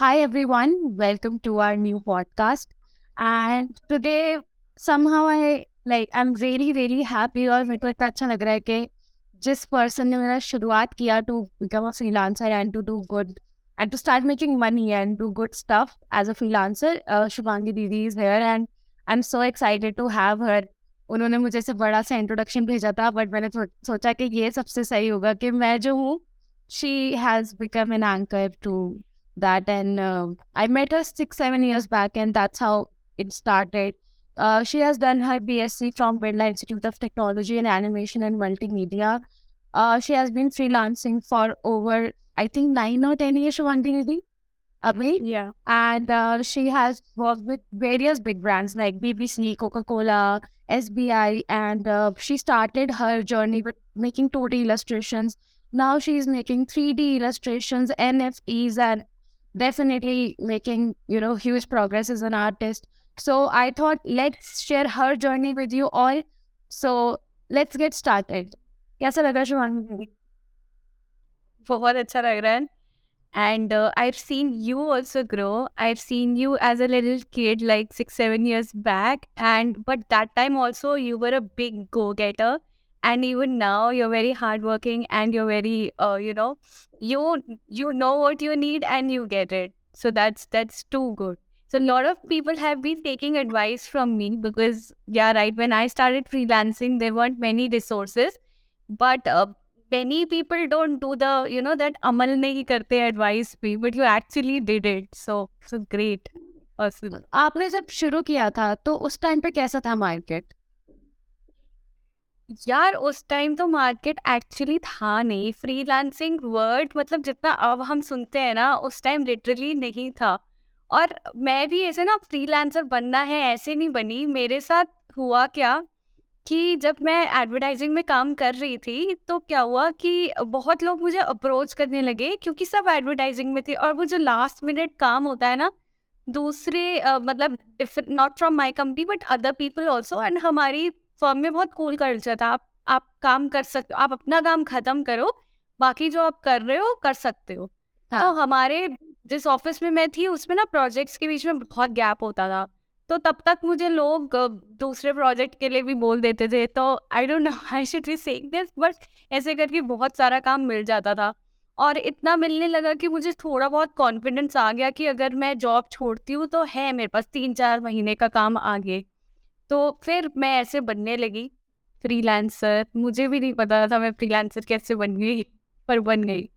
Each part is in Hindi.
Hi, everyone. Welcome to our new podcast. And today, somehow, I like, I'm really, really happy और मेरे को इतना अच्छा लग रहा है कि जिस पर्सन ने मेरा शुरुआत किया to become a freelancer and to do good and to start making money and do good stuff as a freelancer Shubhangi didi is here and I am so excited to have her उन्होंने मुझे से बड़ा सा इंट्रोडक्शन भेजा था बट मैंने सोचा कि ये सबसे सही होगा कि मैं जो हूँ she has become an anchor to that and uh, i met her six seven years back and that's how it started uh, she has done her bsc from birla institute of technology and animation and multimedia uh, she has been freelancing for over i think nine or ten years one thing Abhi. Yeah. And uh, she has worked with various big brands like BBC, Coca Cola, SBI, and uh, she started her journey with making 2D illustrations. Now she's making 3D illustrations, NFTs, and definitely making you know huge progress as an artist so i thought let's share her journey with you all so let's get started कैसा लगा शिवानी बहुत अच्छा लग रहा है and uh, i've seen you also grow i've seen you as a little kid like 6 7 years back and but that time also you were a big go getter and even now you're very hardworking and you're very uh, you know you you know what you need and you get it so that's that's too good so a lot of people have been taking advice from me because yeah right when i started freelancing there weren't many resources but uh, many people don't do the you know that amal nahi karte advice me but you actually did it so so great awesome. आपने जब शुरू किया था तो उस टाइम पे कैसा था मार्केट यार उस टाइम तो मार्केट एक्चुअली था नहीं। फ्रीलांसिंग वर्ड मतलब जितना अब हम सुनते हैं ना उस टाइम लिटरली नहीं था। और मैं भी ऐसे ना फ्रीलांसर बनना है ऐसे नहीं बनी। मेरे साथ हुआ क्या कि जब मैं एडवर्टाइजिंग में काम कर रही थी तो क्या हुआ कि बहुत लोग मुझे अप्रोच करने लगे क्योंकि सब एडवर्टाइजिंग में थे। और वो जो लास्ट मिनट काम होता है ना दूसरे uh, मतलब not from my company but other people also and हमारी फर्म में बहुत कूल कल्चर था। आप आप काम कर सकते हो आप अपना काम खत्म करो बाकी जो आप कर रहे हो कर सकते हो। हाँ. तो हमारे जिस ऑफ़िस में मैं थी उसमें ना प्रोजेक्ट्स के बीच में बहुत गैप होता था। तो तब तक मुझे लोग दूसरे प्रोजेक्ट के लिए भी बोल देते थे। तो I don't know I should be saying this but ऐसे करके बहुत सारा काम मिल जाता था। और इतना मिलने लगा कि मुझे थोड़ा बहुत कॉन्फिडेंस आ गया कि अगर मैं जॉब छोड़ती हूँ तो है मेरे पास तीन चार महीने का काम आगे। तो फिर मैं ऐसे बनने लगी फ्रीलांसर। मुझे भी नहीं पता था मैं फ्रीलांसर कैसे बन गई पर बन गई।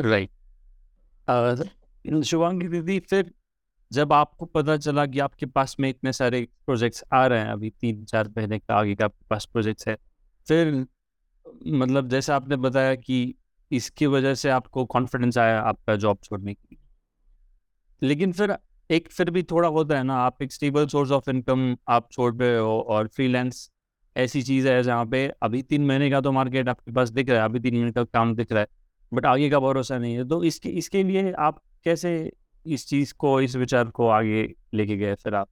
राइट शिवांगी दीदी फिर जब आपको पता चला कि आपके पास में इतने सारे प्रोजेक्ट्स आ रहे हैं अभी तीन चार महीने का आगे का आपके पास प्रोजेक्ट्स है फिर मतलब जैसे आपने बताया कि इसकी वजह से आपको कॉन्फिडेंस आया आपका जॉब छोड़ने की। लेकिन फिर एक फिर भी थोड़ा होता है ना, आप एक स्टेबल सोर्स ऑफ़ इनकम आप छोड़ रहे हो और फ्रीलांस ऐसी चीज़ है जहाँ पे अभी तीन महीने का तो मार्केट आपके पास दिख रहा है, अभी तीन महीने का काम दिख रहा है बट आगे का भरोसा नहीं है। तो इसके इसके लिए आप कैसे इस चीज़ को, इस विचार को आगे लेके गए फिर आप?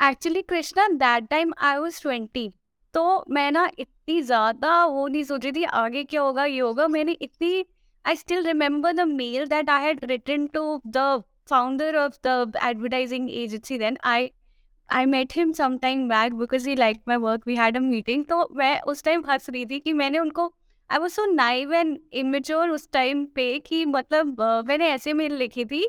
Actually Krishna that time I was twenty तो मैं ना इतनी ज़्यादा वो नहीं सोच रही थी आगे क्या होगा, ये होगा, मैंने इतनी I still remember the mail that I had written to the founder of the advertising agency then. I I met him some time back because he liked my work. We had a meeting. तो मैं उस टाइम हंस रही थी कि मैंने उनको I was so naive and immature उस टाइम पे कि मतलब मैंने ऐसे मेल लिखी थी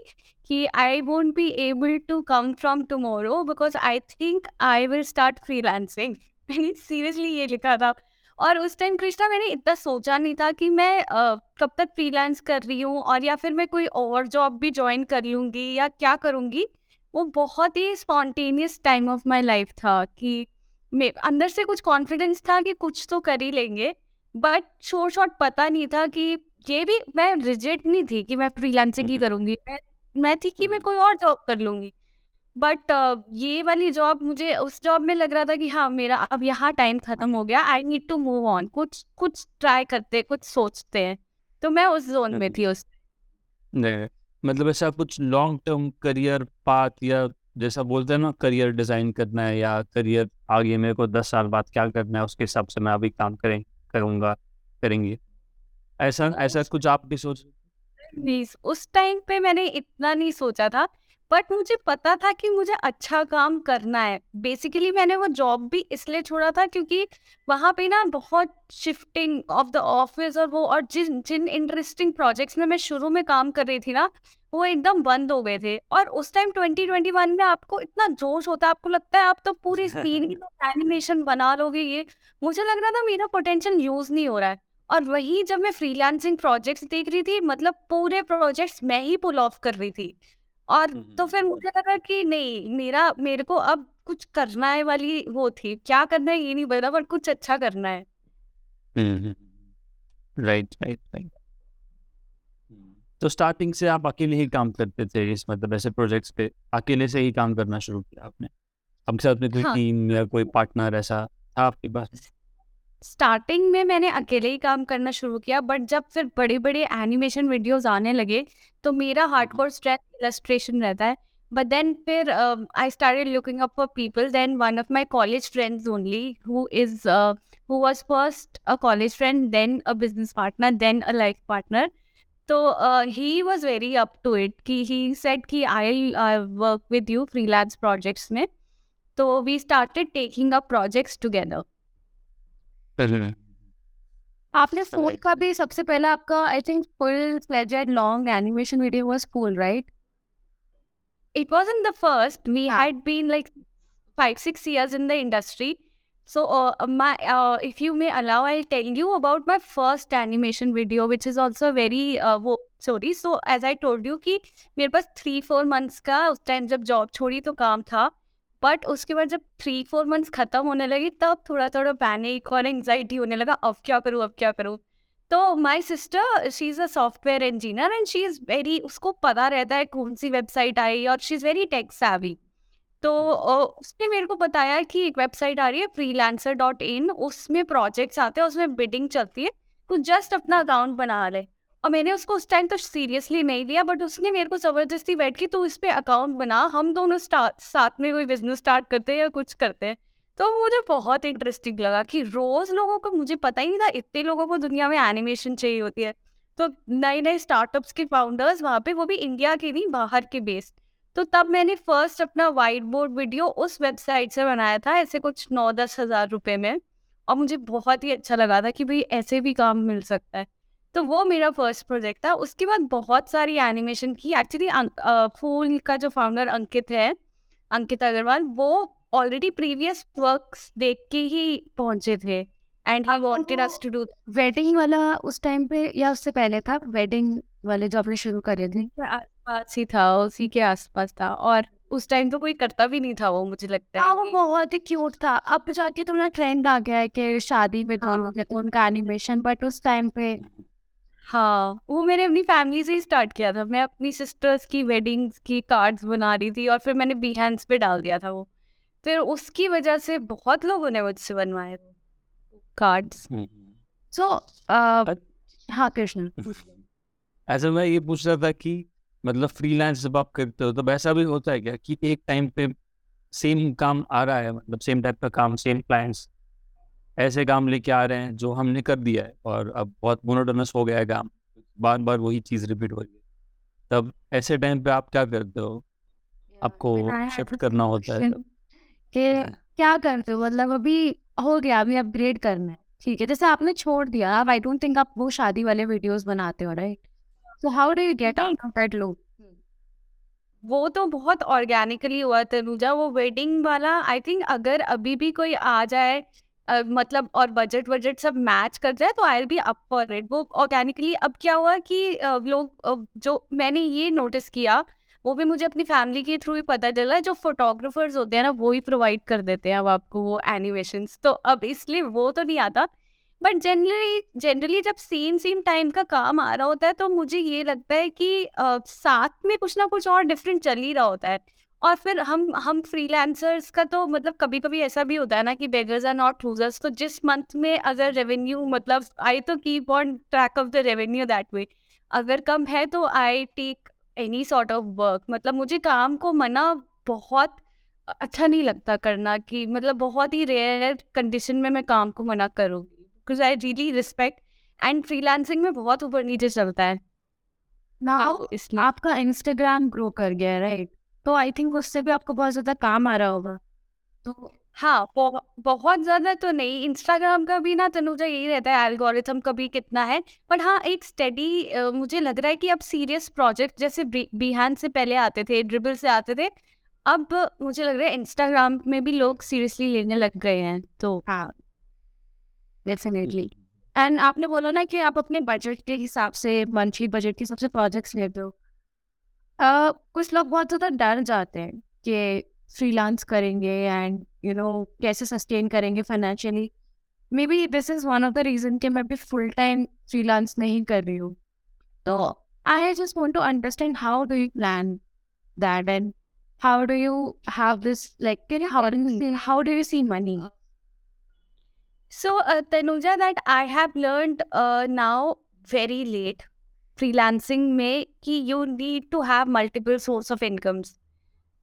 कि I won't be able to come from tomorrow because I think I will start freelancing मैंने सीरियसली ये लिखा था और उस टाइम कृष्णा मैंने इतना सोचा नहीं था कि मैं uh, कब तक फ्रीलांस कर रही हूँ और या फिर मैं कोई और जॉब भी ज्वाइन कर लूँगी या क्या करूँगी वो बहुत ही spontaneous time of my life था कि मे अंदर से कुछ कॉन्फिडेंस था कि कुछ तो कर ही लेंगे बट शोर शॉर्ट पता नहीं था कि ये भी मैं रिजेक्ट नहीं थी कि मैं फ्रीलांसिंग ही करूँगी। मैं मैं थी कि मैं कोई और जॉब कर लूँगी। बट uh, ये वाली जॉब मुझे उस जॉब में लग रहा था कि हाँ मेरा अब यहाँ टाइम खत्म हो गया। I need to move on कुछ कुछ ट्राई करते कुछ सोचते हैं। तो मैं उस जोन में थी उस नहीं मतलब ऐसा कुछ लॉन्ग टर्म करियर पाथ या जैसा बोलते हैं ना करियर डिज़ाइन करना है या करियर आगे मेरे को दस साल बाद क्या करना है उसके हिसाब से मैं अभी काम करें करूँगा करेंगे। ऐसा ऐसा कुछ आप भी सोच नहीं उस टाइम पे मैंने इतना नहीं सोचा था। बट मुझे पता था कि मुझे अच्छा काम करना है। बेसिकली मैंने वो जॉब भी इसलिए छोड़ा था क्योंकि वहाँ पे ना बहुत शिफ्टिंग ऑफ़ द ऑफ़िस और वो और जिन जिन इंटरेस्टिंग प्रोजेक्ट्स में मैं शुरू में काम कर रही थी ना वो एकदम बंद हो गए थे। और उस टाइम 2021 में आपको इतना जोश होता है आपको लगता है आप तो पूरी सीन की तो एनिमेशन बना लोगे ये। मुझे लग रहा था मेरा पोटेंशियल यूज़ नहीं हो रहा है। और वही जब मैं फ्रीलांसिंग प्रोजेक्ट्स देख रही थी मतलब पूरे प्रोजेक्ट्स मैं ही पुल ऑफ़ कर रही थी। और तो फिर मुझे लगा कि नहीं मेरा मेरे को अब कुछ करना है वाली वो थी क्या करना है ये नहीं पता पर कुछ अच्छा करना है। Right right right. तो स्टार्टिंग से आप अकेले ही काम करते थे इस मतलब ऐसे प्रोजेक्ट्स पे अकेले से ही काम करना शुरू किया आपने? आपके साथ में कोई हाँ। टीम या कोई पार्टनर ऐसा था आपके पास? स्टार्टिंग में मैंने अकेले ही काम करना शुरू किया बट जब फिर बड़े बड़े एनिमेशन वीडियोज़ आने लगे तो मेरा हार्ड कोर स्ट्रेस इलस्ट्रेशन रहता है। बट देन फिर I start looking up for people then one of my college friends only who is who was first a college friend then a business partner then a life partner तो he was very up to it कि ही सेट कि I work with you Free Labs projects में। तो we started taking up projects together आपने स्कूल का भी सबसे पहला आपका I think full fledged long animation video was school right it was in the first we had been like five six years in the industry so my if you may allow I tell you about my first animation video which is also very वो sorry so as I told you कि मेरे पास थ्री फोर मंथ्स का उस टाइम जब जॉब छोड़ी तो काम था। बट उसके बाद जब थ्री फोर मंथ्स खत्म होने लगी, तब थोड़ा थोड़ा पैनिक और एंजाइटी होने लगा। अब क्या करूँ, अब क्या करूँ? तो my sister she is a software engineer and she is very उसको पता रहता है कौन सी वेबसाइट आई और she is very tech savvy तो उसने मेरे को बताया कि एक वेबसाइट आ रही है फ्रीलांसर डॉट इन उसमें प्रोजेक्ट्स आते हैं, उसमें बिडिंग चलती है। तो जस्ट अपना अकाउंट बना ले। और मैंने उसको उस टाइम तो सीरियसली नहीं लिया बट उसने मेरे को ज़बरदस्ती बैठ के, तू इस पे अकाउंट बना, हम दोनों साथ में कोई बिज़नेस स्टार्ट करते हैं या कुछ करते हैं? तो मुझे बहुत इंटरेस्टिंग लगा कि रोज लोगों को, मुझे पता ही नहीं था इतने लोगों को दुनिया में एनिमेशन चाहिए होती है। तो नए नए स्टार्टअप्स के फाउंडर्स वहाँ पे वो भी इंडिया के नहीं, बाहर के बेस्ड तो तब मैंने फ़र्स्ट अपना वाइट बोर्ड वीडियो उस वेबसाइट से बनाया था, ऐसे कुछ नौ दस हज़ार रुपए में। और मुझे बहुत ही अच्छा लगा था कि भाई ऐसे भी काम मिल सकता है। तो वो मेरा फ़र्स्ट प्रोजेक्ट था। उसके बाद बहुत सारी एनिमेशन की। एक्चुअली फूल का जो फाउंडर अंकित है अंकित अग्रवाल वो ऑलरेडी प्रीवियस वर्क्स देख के ही पहुँचे थे। And he wanted us to do wedding वाला उस टाइम पे या उससे पहले था? वेडिंग वाले जो आपने शुरू करे थे? आसपास ही था उसी के आसपास था। और उस टाइम तो कोई करता भी नहीं था वो मुझे लगता हाँ। वो है बहुत ही क्यूट था। अब जाके थोड़ा ट्रेंड आ गया है कि शादी में दोनों के उनका एनिमेशन बट उस टाइम पे हाँ वो मैंने अपनी फैमिली से ही स्टार्ट किया था। मैं अपनी सिस्टर्स की वेडिंग्स की कार्ड्स बना रही थी और फिर मैंने बिहेंस पे डाल दिया था वो। फिर उसकी वजह से बहुत लोगों ने मुझसे बनवाए कार्ड्स सो हाँ कृष्ण ऐसा मैं ये पूछ रहा था कि मतलब फ्रीलांस जब आप करते हो तो वैसा भी होता है क्या कि एक टाइम पे सेम काम आ रहा है? मतलब सेम टाइप का काम सेम क्लाइंट्स ऐसे काम लेके आ रहे हैं जो हमने कर दिया है और अब बहुत मोनोटोनस हो गया है काम। बार बार वही चीज़ रिपीट हो रही है। तब ऐसे टाइम पे आप क्या करते हो? आपको शिफ्ट करना होता है कि क्या करते हो? मतलब अभी हो गया अभी अपग्रेड करना है। ठीक है जैसे आपने छोड़ दिया अब आई डोंट थिंक आप वो शादी वाले वीडियोस बनाते हो right so how do you get out of that loop वो तो बहुत ऑर्गेनिकली हुआ तनुजा। वो वेडिंग वाला आई थिंक अगर अभी भी कोई आ जाए अ, मतलब और बजट वजट सब मैच कर जाए तो I be up for it वो ऑर्गेनिकली अब क्या हुआ कि अ, लोग अ, जो मैंने ये नोटिस किया वो भी मुझे अपनी फैमिली के थ्रू ही पता चला जो फोटोग्राफर्स होते हैं ना वो ही प्रोवाइड कर देते हैं अब आपको वो एनिमेशन तो अब इसलिए वो तो नहीं आता बट जनरली जनरली जब सेम सेम टाइम का काम आ रहा होता है तो मुझे ये लगता है कि साथ में कुछ ना कुछ और डिफरेंट चल ही रहा होता है. और फिर हम हम फ्रीलांसर्स का तो मतलब कभी कभी ऐसा भी होता है ना कि बेगर्स आर नॉट लूजर्स तो जिस मंथ में अगर रेवेन्यू मतलब आई तो keep on track of the revenue that way अगर कम है तो I take any sort of work मतलब मुझे काम को मना बहुत अच्छा नहीं लगता करना कि मतलब बहुत ही रेयर कंडीशन में मैं काम को मना करूँगी. Because I really respect and freelancing में बहुत ऊपर नीचे चलता है. तो आपका इंस्टाग्राम ग्रो कर गया राइट तो आई थिंक उससे भी आपको बहुत ज़्यादा काम आ रहा होगा। तो हाँ बहु- बहुत ज़्यादा तो नहीं इंस्टाग्राम का भी ना तनुजा यही रहता है एल्गोरिथम कभी कितना है पर हाँ एक स्टडी मुझे लग रहा है कि अब सीरियस प्रोजेक्ट जैसे बिहान से पहले आते थे ड्रिबल से आते थे अब मुझे लग रहा है इंस्टाग्राम में भी लोग सीरियसली लेने लग गए हैं तो हाँ। डेफिनेटली एंड आपने बोला ना कि आप अपने बजट के हिसाब से मंथली बजट के हिसाब से प्रोजेक्ट्स लेते हो। Uh, कुछ लोग बहुत ज़्यादा डर जाते हैं कि फ्रीलांस करेंगे एंड यू नो कैसे सस्टेन करेंगे financially maybe this is one of the reason कि मैं भी फुल टाइम फ्रीलांस नहीं कर रही हूँ। तो I just want to understand how do you plan that and you have this like can you how do you see, how do you see money? So, uh, Tanuja, that I have learned uh, now very late freelancing में कि you need to have multiple source of incomes.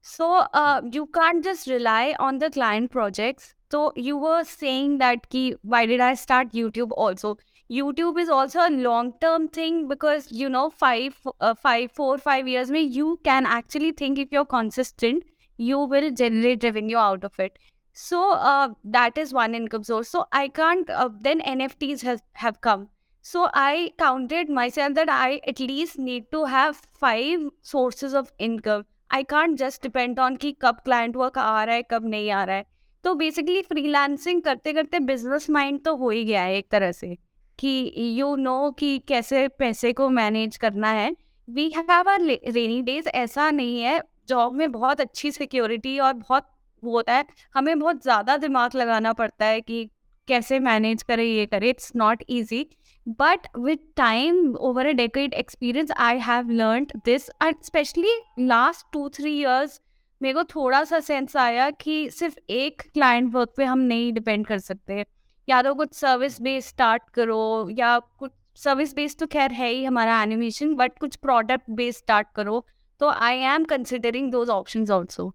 So, uh, you can't just rely on the client projects. So, you were saying that ki, why did I start YouTube also? YouTube is also a long-term thing because you know five, uh, five, four, five years में you can actually think if you're consistent, you will generate revenue out of it. So uh, that is one income source. So I can't. Uh, then NFTs has have come. So, I counted myself that I at least need to have five sources of income. I can't just depend on कि कब client work आ रहा है, कब नहीं आ रहा है। तो बेसिकली फ्रीलांसिंग करते करते बिज़नेस माइंड तो हो ही गया है एक तरह से कि यू you नो know कि कैसे पैसे को मैनेज करना है। We have a rainy days ऐसा नहीं है। जॉब में बहुत अच्छी सिक्योरिटी और बहुत वो होता है। हमें बहुत ज़्यादा दिमाग लगाना पड़ता है कि कैसे मैनेज करें, ये करें it's not easy but with time over a decade experience I have learn this and specially last two three years मेरे को थोड़ा सा सेंस आया कि सिर्फ़ एक क्लाइंट वर्क पे हम नहीं डिपेंड कर सकते। या तो कुछ सर्विस बेस स्टार्ट करो, या कुछ सर्विस बेस तो खैर है ही हमारा एनिमेशन बट कुछ प्रोडक्ट बेस स्टार्ट करो। तो I am considering those options also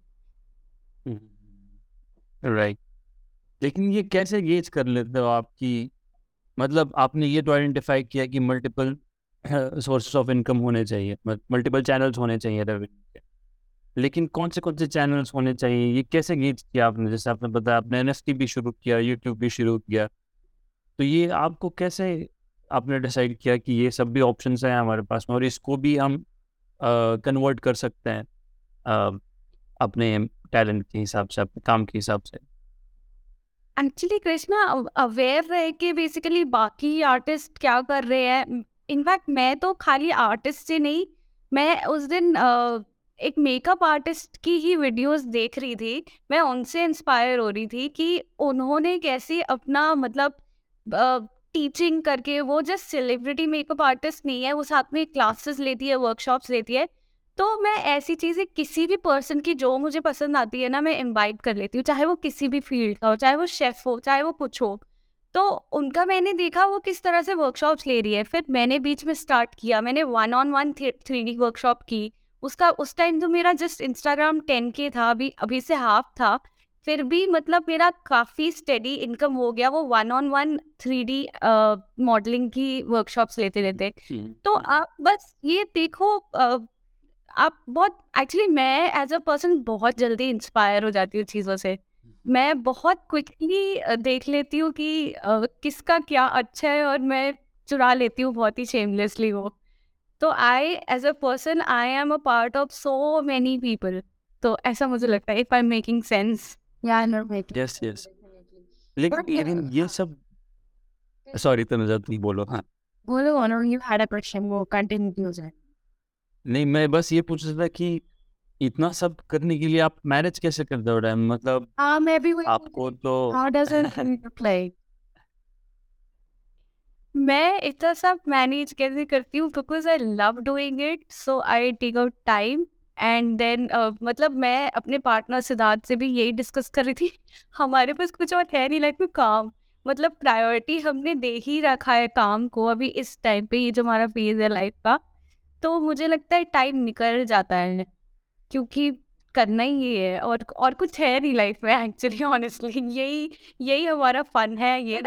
right लेकिन ये कैसे गेज कर लेते हो आप कि मतलब आपने ये तो आइडेंटिफाई किया कि मल्टीपल सोर्सेस ऑफ़ इनकम होने चाहिए मल्टीपल चैनल्स होने चाहिए रेवेन्यू के। लेकिन कौन से कौन से चैनल्स होने चाहिए, ये कैसे गेज किया आपने? जैसे आपने बताया, आपने एनएसटी भी शुरू किया यूट्यूब भी शुरू किया। तो ये आपको कैसे आपने डिसाइड किया कि ये सब भी ऑप्शंस हैं हमारे पास में और इसको भी हम कन्वर्ट कर सकते हैं अपने टैलेंट के हिसाब से, अपने काम के हिसाब से? एक्चुअली कृष्णा अवेयर रहे कि बेसिकली बाकी आर्टिस्ट क्या कर रहे हैं। इनफैक्ट मैं तो खाली आर्टिस्ट से नहीं, मैं उस दिन एक मेकअप आर्टिस्ट की ही वीडियोस देख रही थी। मैं उनसे इंस्पायर हो रही थी कि उन्होंने कैसे अपना मतलब टीचिंग करके वो जस्ट सेलिब्रिटी मेकअप आर्टिस्ट नहीं है, वो साथ में क्लासेस लेती है वर्कशॉप्स लेती है। तो मैं ऐसी चीज़ें किसी भी पर्सन की जो मुझे पसंद आती है ना मैं इनवाइट कर लेती हूँ चाहे वो किसी भी फ़ील्ड का हो चाहे वो शेफ हो चाहे वो कुछ हो। तो उनका मैंने देखा वो किस तरह से वर्कशॉप्स ले रही है। फिर मैंने बीच में स्टार्ट किया मैंने one on one three D workshop की। उसका उस टाइम तो मेरा जस्ट इंस्टाग्राम टेन के था अभी अभी से हाफ़ था। फिर भी मतलब मेरा काफ़ी स्टेडी इनकम हो गया वो one on one three D modelling की वर्कशॉप्स लेते रहते। तो आप बस ये देखो अ, आप बहुत एक्चुअली मैं एज अ पर्सन बहुत जल्दी इंस्पायर हो जाती हूँ चीज़ों से। मैं बहुत क्विकली देख लेती हूँ कि अ, किसका क्या अच्छा है और मैं चुरा लेती हूँ बहुत ही शेमलेसली वो। तो I as a person I am a part of so many people तो ऐसा मुझे लगता है if I am making sense Yeah, I know, right. Yes yes लेकिन ये सब सॉरी तनुजा तुम बोलो। हाँ। बोलो और you had a question. वो कंटिन्यू हो जाए नहीं मैं बस ये पूछ रहा था कि इतना सब करने के लिए आप मैनेज कैसे करते हो टाइम? मतलब हाँ मैं भी वही आपको तो मैं इतना सब मैनेज कैसे करती हूँ? Because I love doing it so I take out time and then मतलब मैं अपने पार्टनर सिद्धार्थ से भी यही डिस्कस कर रही थी। हमारे पास कुछ और है नहीं लाइफ में काम। मतलब प्रायोरिटी हमने दे ही रखा है काम को अभी इस टाइम पे ये जो हमारा फ़ेज़ है लाइफ का। तो मुझे लगता है टाइम निकल जाता है क्योंकि करना ही ये है और और कुछ है नहीं लाइफ में एक्चुअली ऑनेस्टली। यही यही हमारा फन है ये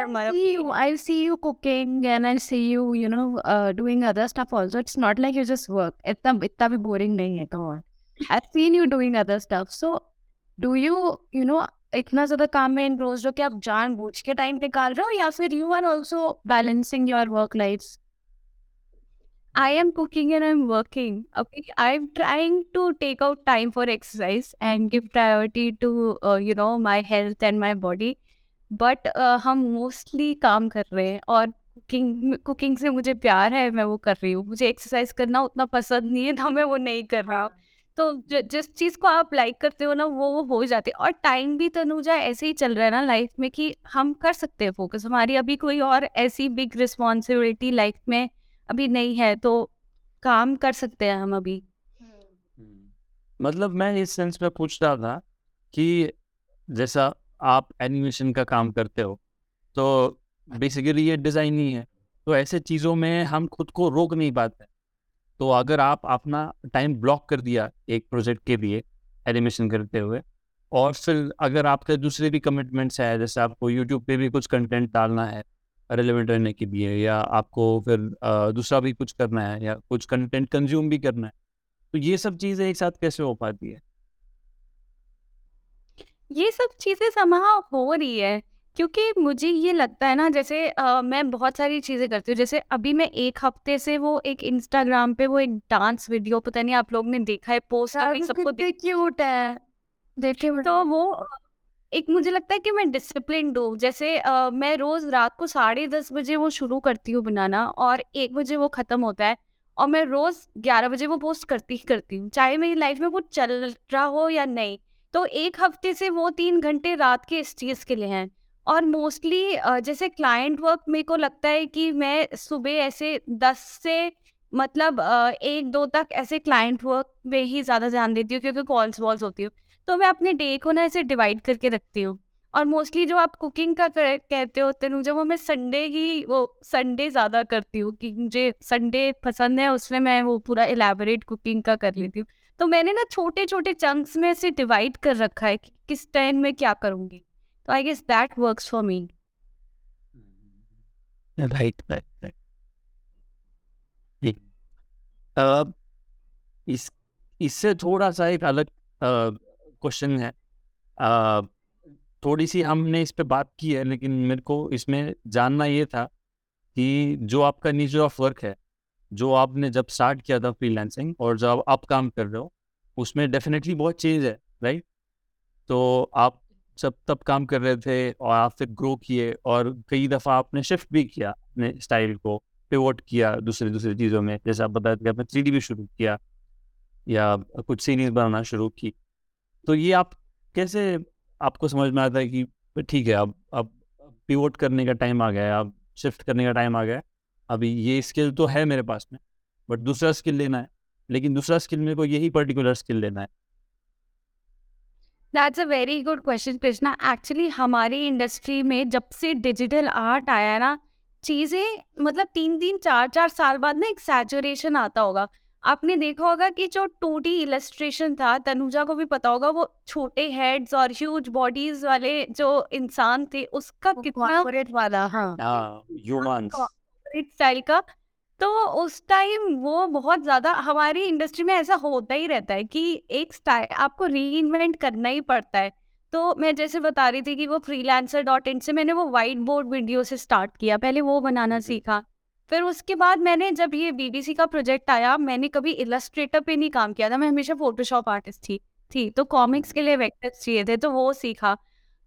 I see you cooking and I see you you know doing other stuff also it's not like you just work इतना इतना भी बोरिंग नहीं है तो I seen you doing other stuff so do you you know इतना ज़्यादा काम है इन रोज जो कि आप जान बूझ के टाइम निकाल रहे हो या फिर you are also balancing your work life I am cooking and I'm working. Okay, I'm trying to take out time for exercise and give priority to uh, you know my health and my body. But uh, हम मोस्टली काम कर रहे हैं और कुकिंग कुकिंग से मुझे प्यार है मैं वो कर रही हूँ मुझे एक्सरसाइज करना उतना पसंद नहीं है तो मैं वो नहीं कर रहा हूँ तो ज, जिस चीज़ को आप लाइक करते हो ना वो वो हो जाती है और टाइम भी तनुजा ऐसे ही चल रहा है ना लाइफ में कि हम कर सकते हैं फोकस हमारी अभी कोई और ऐसी बिग रिस्पॉन्सिबिलिटी लाइफ में अभी नहीं है तो काम कर सकते हैं हम अभी। मतलब मैं इस सेंस में पूछ रहा था कि जैसा आप एनिमेशन का काम करते हो तो बेसिकली ये डिज़ाइन ही है। तो ऐसे चीज़ों में हम खुद को रोक नहीं पाते। तो अगर आप अपना टाइम ब्लॉक कर दिया एक प्रोजेक्ट के लिए एनिमेशन करते हुए, और फिर अगर आपके दूसरे भी कमिटमेंट्स है, जैसे आपको यूट्यूब पे भी कुछ कंटेंट डालना है रेलिवेंट रहने के लिए या आपको फिर दूसरा भी कुछ करना है या कुछ कंटेंट कंज्यूम भी करना है तो ये सब चीज़ें एक साथ कैसे हो पाती है? ये सब चीज़ें समाह हो रही है क्योंकि मुझे ये लगता है ना जैसे अ, मैं बहुत सारी चीज़ें करती हूँ जैसे अभी मैं एक हफ़्ते से वो एक इंस्टाग्राम पे वो एक डांस वीडियो पता नहीं आप लोग ने देखा है पोस्ट सबको क्यूट है देखे तो वो एक मुझे लगता है कि मैं डिसिप्लिन हूँ। जैसे अ, मैं रोज रात को साढ़े दस बजे वो शुरू करती हूँ बनाना और एक बजे वो खत्म होता है और मैं रोज ग्यारह बजे वो पोस्ट करती ही करती हूँ। चाहे मेरी लाइफ में कुछ चल रहा हो या नहीं तो एक हफ़्ते से वो तीन घंटे रात के इस चीज़ के लिए हैं। और मोस्टली जैसे क्लाइंट वर्क मेरे को लगता है कि मैं सुबह ऐसे दस से मतलब एक दो तक ऐसे क्लाइंट वर्क में ही ज़्यादा ध्यान देती हूँ क्योंकि कॉल्स वॉल्स होती हूँ। तो मैं अपने डे को ना ऐसे डिवाइड करके रखती हूँ। और मोस्टली जो आप कुकिंग का कर, कहते हो तनुजा वो मैं संडे ही वो संडे ज़्यादा करती हूँ कि मुझे संडे पसंद है उसमें मैं वो पूरा इलेबोरेट कुकिंग का कर लेती हूँ। तो मैंने ना छोटे छोटे चंक्स में ऐसे डिवाइड कर रखा है कि किस टाइम में क्या करूँगी। तो I guess that works for me right right right इस इससे थोड़ा सा एक अलग क्वेश्चन है। थोड़ी सी हमने इस पे बात की है, लेकिन मेरे को इसमें जानना ये था कि जो आपका नेचर ऑफ़ वर्क है, जो आपने जब स्टार्ट किया था फ्रीलांसिंग और जब आप काम कर रहे हो, उसमें डेफिनेटली बहुत चेंज है राइट तो आप जब तब काम कर रहे थे और आप फिर ग्रो किए और कई दफ़ा आपने शिफ्ट भी किया अपने स्टाइल को पिवोट किया दूसरी दूसरी चीज़ों में। जैसे आप बता कि आपने थ्री भी शुरू किया या कुछ सीरीज़ बनाना शुरू की। तो ये आप कैसे आपको समझ में आता है कि ठीक है, अब अब पिवोट करने का टाइम आ गया है, अब शिफ्ट करने का टाइम आ गया है। अभी ये स्किल तो है मेरे पास में बट दूसरा स्किल लेना है। लेकिन दूसरा स्किल मेरे को यही पर्टिकुलर स्किल लेना है। That's a very good question Krishna actually हमारी इंडस्ट्री में जब से डिजिटल आर्ट आया ना, चीज़ें मतलब तीन तीन चार चार साल बाद ना एक सैचुरेशन आता होगा। आपने देखा होगा कि जो टू डी इलस्ट्रेशन था तनुजा को भी पता होगा वो छोटे हेड्स और ह्यूज बॉडीज वाले जो इंसान थे उसका कितना वाला हाँ। ह्यूमंस स्टाइल का। तो उस टाइम वो बहुत ज़्यादा हमारी इंडस्ट्री में ऐसा होता ही रहता है कि एक स्टाइल आपको री करना ही पड़ता है। तो मैं जैसे बता रही थी कि वो फ्रीलांसर डॉट इन से मैंने वो वाइट बोर्ड वीडियो से स्टार्ट किया पहले वो बनाना सीखा। फिर उसके बाद मैंने जब ये बीबीसी का प्रोजेक्ट आया, मैंने कभी इलस्ट्रेटर पे नहीं काम किया था, मैं हमेशा फोटोशॉप आर्टिस्ट थी थी। तो कॉमिक्स के लिए वेक्टर्स चाहिए थे तो वो सीखा।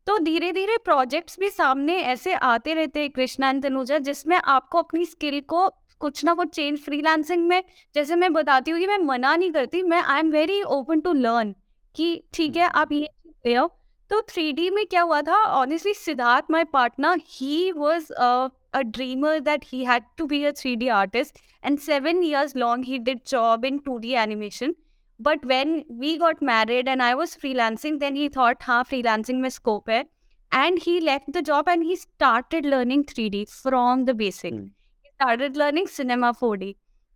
तो धीरे धीरे प्रोजेक्ट्स भी सामने ऐसे आते रहते हैं, कृष्णा एंड तनुजा, जिसमें आपको अपनी स्किल को कुछ ना कुछ चेंज फ्रीलांसिंग में, जैसे मैं बताती हूँ कि मैं मना नहीं करती, मैं I am very open to learn कि ठीक है, आप ये ले आओ। तो थ्री में क्या हुआ था? Honestly Siddharth my partner he was a dreamer that he had to be a 3D artist. And seven years long, he did job in 2D animation. But when we got married and I was freelancing, then he thought, ha, freelancing mein scope hai. And he left the job and he started learning 3D from the basic. Mm. He started learning cinema 4D.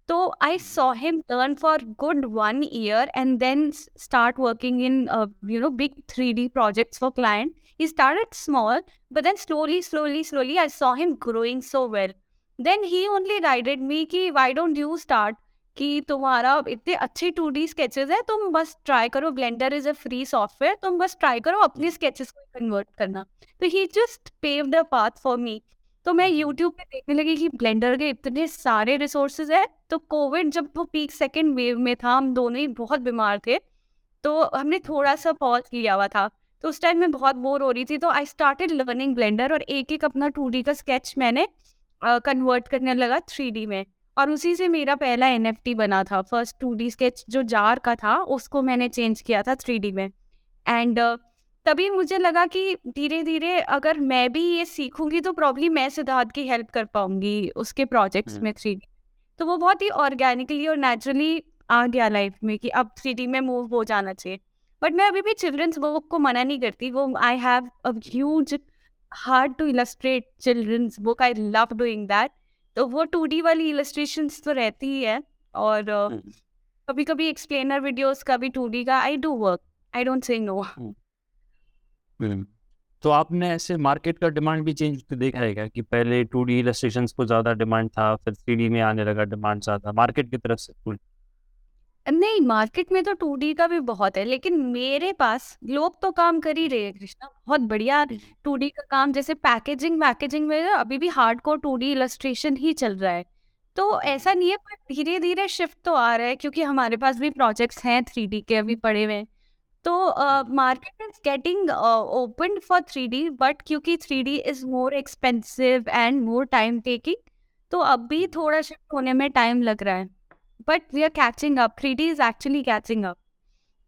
तो I saw him learn for good one year and then start working in you know big three D projects for client he started small but then slowly slowly slowly i saw him growing so well. Then he only guided me कि why don't you start? कि तुम्हारा इतने अच्छे टू डी स्केचेस है तुम बस ट्राई करो। Blender is a free software तुम बस ट्राई करो अपने स्केचेस को कन्वर्ट करना। तो he just pave the path for me तो मैं यूट्यूब पे देखने लगी कि ब्लेंडर के इतने सारे रिसोर्सेज है। तो कोविड जब वो पीक सेकेंड वेव में था हम दोनों ही बहुत बीमार थे। तो हमने थोड़ा सा पॉज किया हुआ था। तो उस टाइम मैं बहुत बोर हो रही थी। तो आई स्टार्टेड लर्निंग ब्लेंडर और एक एक अपना टू का स्केच मैंने कन्वर्ट uh, करने लगा थ्री में। और उसी से मेरा पहला एनएफटी बना था। फ़र्स्ट टू स्केच जो जार का था उसको मैंने चेंज किया था थ्री में। एंड uh, तभी मुझे लगा कि धीरे धीरे अगर मैं भी ये सीखूँगी तो प्रॉब्ली मैं सिद्धार्थ की हेल्प कर पाऊँगी उसके प्रोजेक्ट्स में थ्री तो वो बहुत ही ऑर्गेनिकली और नेचुरली आ गया लाइफ में कि अब थ्री में मूव हो जाना चाहिए। बट मैं अभी भी चिल्ड्रंस बुक को मना नहीं करती वो I have a huge hard to illustrate children's book I love doing that तो वो टू डी वाली इलस्ट्रेशन तो रहती ही है और कभी कभी एक्सप्लेनर वीडियोस का भी टू डी का I do work I don't say no तो आपने ऐसे मार्केट का डिमांड भी चेंज देखा है क्या कि पहले टू डी इलस्ट्रेशन को ज़्यादा डिमांड था फिर थ्री डी में आने लगा डिमांड ज़्यादा मार्केट की तरफ़ से फुल नहीं मार्केट में तो टू डी का भी बहुत है लेकिन मेरे पास लोग तो काम कर ही रहे हैं कृष्णा। बहुत बढ़िया टू डी का काम जैसे पैकेजिंग पैकेजिंग में अभी भी hard core two D illustration ही चल रहा है। तो ऐसा नहीं है पर धीरे धीरे शिफ्ट तो आ रहा है क्योंकि हमारे पास भी प्रोजेक्ट्स हैं थ्री डी के अभी पड़े हुए हैं। तो market is getting open for three D but क्योंकि three D is more expensive and more time taking तो अभी थोड़ा शिफ्ट होने में टाइम लग रहा है but we are catching up. 3D is actually catching up.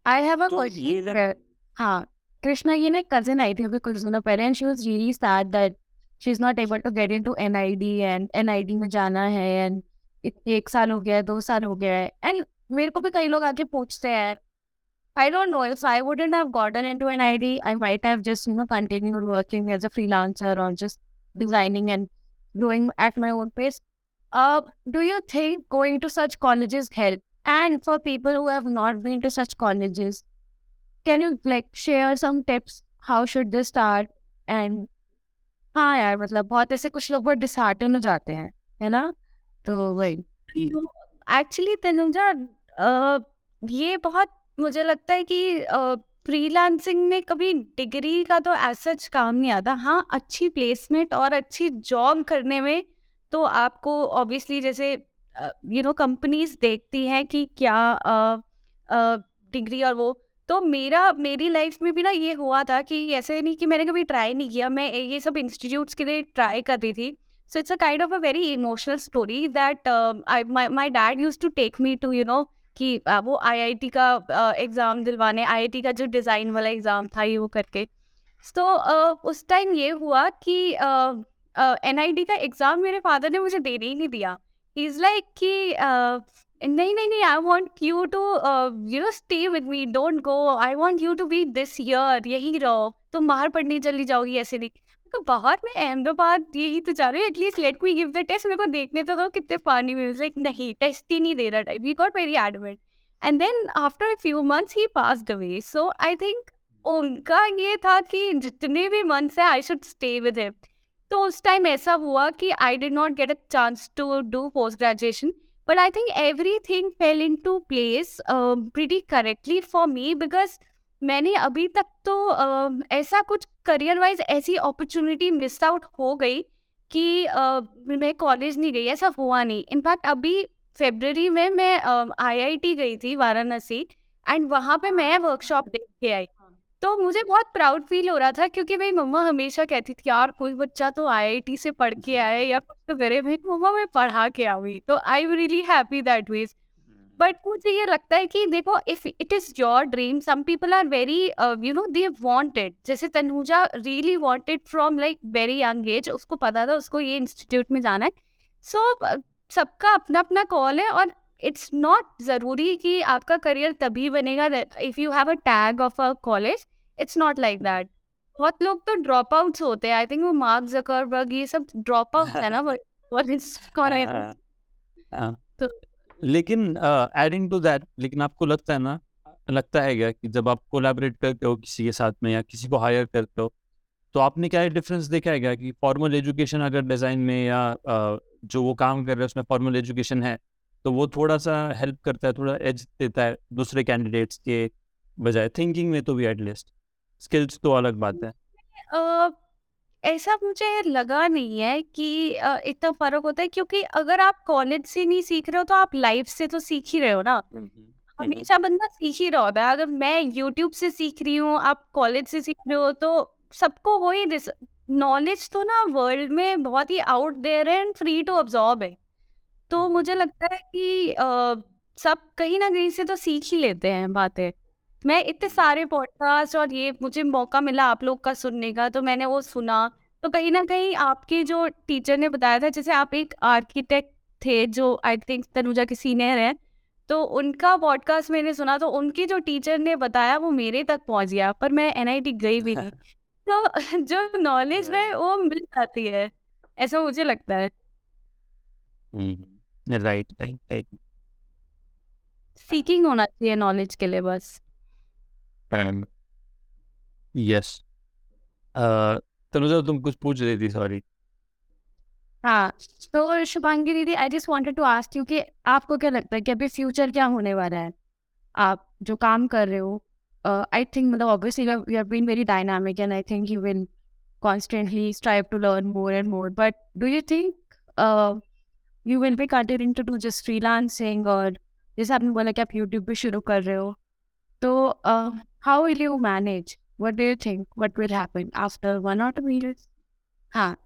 I have a question. हाँ कृष्णा ये ना कजिन आई थी अभी कुछ दिनों पहले and she was really sad that she is not able to get into NID and NID में जाना है एंड एक साल हो गया है दो साल हो गया है एंड मेरे को भी कई लोग आके पूछते हैं I don't know if I wouldn't have gotten into an ID, I might have just, you know, continued working as a freelancer or just designing and doing at my own pace. Uh, do you think going to such colleges help? And for people who have not been to such colleges, can you like share some tips? How should they start? And हाँ यार मतलब बहुत ऐसे कुछ लोग बहुत डिसहार्टन हो जाते हैं है ना तो वही एक्चुअली तनुजा ये बहुत मुझे लगता है कि फ्रीलांसिंग में कभी डिग्री का तो सच काम नहीं आता। हाँ अच्छी प्लेसमेंट और अच्छी जॉब करने में तो आपको ऑब्वियसली जैसे यू नो कंपनीज़ देखती हैं कि क्या डिग्री और वो। तो मेरा, मेरी लाइफ में भी ना ये हुआ था कि ऐसे नहीं कि मैंने कभी ट्राई नहीं किया। मैं ये सब इंस्टीट्यूट्स के लिए ट्राई कर रही थी। So it's a kind of a very emotional story that I my dad use to take me to you know कि वो आईआईटी का एग्ज़ाम दिलवाने आईआईटी का जो डिज़ाइन वाला एग्ज़ाम था ये वो करके। तो uh, उस टाइम ये हुआ कि एन का एग्ज़ाम मेरे फादर ने मुझे देने ही नहीं दिया। इज़ लाइक कि नहीं नहीं नहीं I want you to you know stay with me don't go I want you to be this year यही रहो तुम बाहर पढ़ने चली जाओगी ऐसे नहीं। तो बाहर में अहमदाबाद यही तो जा रही हूँ at least let me give the test मेरे को देखने तो दो कितने पानी में लाइक नहीं टेस्ट ही नहीं दे रहा type we got very admit and then after few months he pass away so I think उनका ये था कि जितने भी मंथ्स है I should stay with him तो उस टाइम ऐसा हुआ कि I did not get a chance to do post graduation but I think every thing fell into place pretty correctly for me because मैंने अभी तक तो uh, ऐसा कुछ करियर वाइज ऐसी अपॉर्चुनिटी मिस आउट हो गई कि uh, मैं कॉलेज नहीं गई ऐसा हुआ नहीं। इनफैक्ट अभी फेबररी में मैं आईआईटी गई थी वाराणसी एंड वहाँ पे मैं वर्कशॉप देख के आई। तो मुझे बहुत प्राउड फील हो रहा था क्योंकि मेरी मम्मा हमेशा कहती थी यार कोई बच्चा तो आईआईटी से पढ़ के आए या कुछ तो करे भाई मम्मा मैं पढ़ा के आई तो I am really happy that way. But मुझे ये लगता है कि देखो if it is your dream some people are very you know they wanted जैसे Tanuja really wanted from like very young age उसको पता था उसको ये इंस्टीट्यूट में जाना है। सो so, सबका अपना अपना कॉल है और इट्स नॉट ज़रूरी कि आपका करियर तभी बनेगा if you have a tag of a college it's not like that बहुत लोग तो ड्रॉप आउट्स होते हैं। आई थिंक वो मार्क जकरबर्ग ये सब ड्रॉप आउट है ना हाँ। तो लेकिन एडिंग टू दैट लेकिन आपको लगता है ना लगता है क्या कि जब आप कोलैबोरेट करते हो किसी के साथ में या किसी को हायर करते हो तो आपने क्या डिफरेंस देखा है क्या कि फॉर्मल एजुकेशन अगर डिज़ाइन में या अ, जो वो काम कर रहे हैं उसमें फॉर्मल एजुकेशन है तो वो थोड़ा सा हेल्प करता है थोड़ा एज देता है दूसरे कैंडिडेट्स के बजाय थिंकिंग में तो भी एटलीस्ट स्किल्स तो अलग बात है. अ, ऐसा मुझे लगा नहीं है कि अ, इतना फ़र्क होता है क्योंकि अगर आप कॉलेज से नहीं सीख रहे हो तो आप लाइफ से तो सीख ही रहे हो ना। हमेशा बंदा सीख ही रहा होता है। अगर मैं यूट्यूब से सीख रही हूँ आप कॉलेज से सीख रहे हो तो सबको वही नॉलेज तो ना वर्ल्ड में बहुत ही आउट देयर है एंड फ्री टू अब्जॉर्ब है। तो मुझे लगता है कि अ, सब कहीं ना कहीं से तो सीख ही लेते हैं बातें। मैं इतने सारे पॉडकास्ट और ये मुझे मौका मिला आप लोग का सुनने का तो मैंने वो सुना। तो कहीं ना कहीं आपके जो टीचर ने बताया था जैसे आप एक आर्किटेक्ट थे जो आई थिंक तनुजा के सीनियर हैं तो उनका पॉडकास्ट मैंने सुना तो उनके जो टीचर ने बताया वो मेरे तक पहुँच गया पर मैं एनआईटी गई भी नहीं। तो जो नॉलेज है वो मिल जाती है ऐसा मुझे लगता है। राइट राइट सीकिंग होना चाहिए नॉलेज के लिए बस। यस तनुजा तुम कुछ पूछ रही थी सॉरी हाँ तो शुभांगी दीदी I just wanted to ask you कि आपको क्या लगता है कि अभी फ्यूचर क्या होने वाला है? आप जो काम कर रहे हो आई थिंक मतलब obviously you have been very dynamic and I think you will constantly strive to learn more and more. But do you think uh, you will be continuing to do just freelancing or जैसे आपने बोला कि आप यूट्यूब पे शुरू कर रहे हो तो how will you manage what do you think what will happen after one और टू इयर्स हाँ।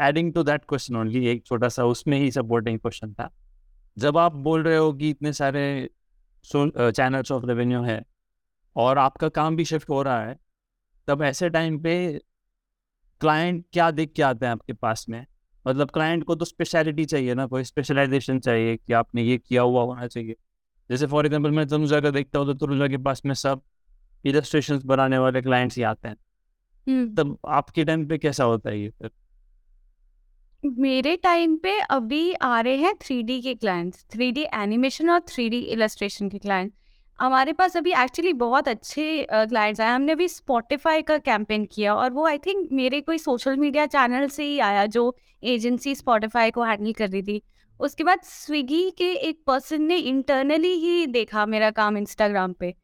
Adding to that question only एक छोटा सा उसमें ही सपोर्टिंग क्वेश्चन था। जब आप बोल रहे हो कि इतने सारे चैनल्स ऑफ़ रेवेन्यू है और आपका काम भी शिफ्ट हो रहा है, तब ऐसे टाइम पे क्लाइंट क्या देख के आते हैं आपके पास में? मतलब क्लाइंट को तो स्पेशलिटी चाहिए ना, कोई स्पेशलाइजेशन चाहिए कि आपने ये किया, हुआ होना चाहिए। जैसे फॉर एग्जांपल मैं तनुजा का देखता हूँ तो तनुजा के पास में सब इलस्ट्रेशन बनाने वाले क्लाइंट्स ही आते हैं। तब आपके टाइम पे कैसा होता है ये फिर? मेरे टाइम पे अभी आ रहे हैं थ्री डी के क्लाइंट्स थ्री डी एनिमेशन और थ्री डी इलस्ट्रेशन के क्लाइंट हमारे पास अभी एक्चुअली बहुत अच्छे क्लाइंट्स आए। हमने अभी स्पॉटिफाई का कैंपेन किया और वो आई थिंक मेरे कोई सोशल मीडिया चैनल से ही आया जो एजेंसी स्पॉटिफाई को हैंडल कर रही थी। उसके बाद स्विगी के एक पर्सन ने इंटरनली ही देखा मेरा काम इंस्टाग्राम पे।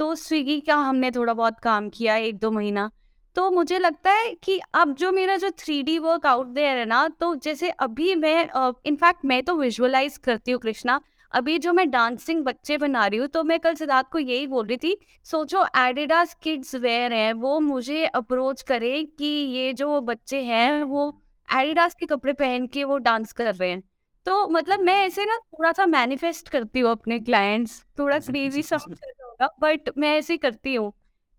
तो स्विगी का हमने थोड़ा बहुत काम किया एक दो महीना। तो मुझे लगता है कि अब जो मेरा जो three D work out there है ना तो जैसे अभी मैं इनफैक्ट मैं तो विजुअलाइज करती हूँ कृष्णा। अभी जो मैं डांसिंग बच्चे बना रही हूँ तो मैं कल सिद्धार्थ को यही बोल रही थी सोचो एडिडास किड्स वेयर है वो मुझे अप्रोच करे कि ये जो बच्चे हैं वो एडिडास के कपड़े पहन के वो डांस कर रहे हैं। तो मतलब मैं ऐसे ना थोड़ा सा मैनिफेस्ट करती हूँ अपने क्लाइंट्स थोड़ा क्रेजी समझ होगा बट मैं ऐसे करती हूँ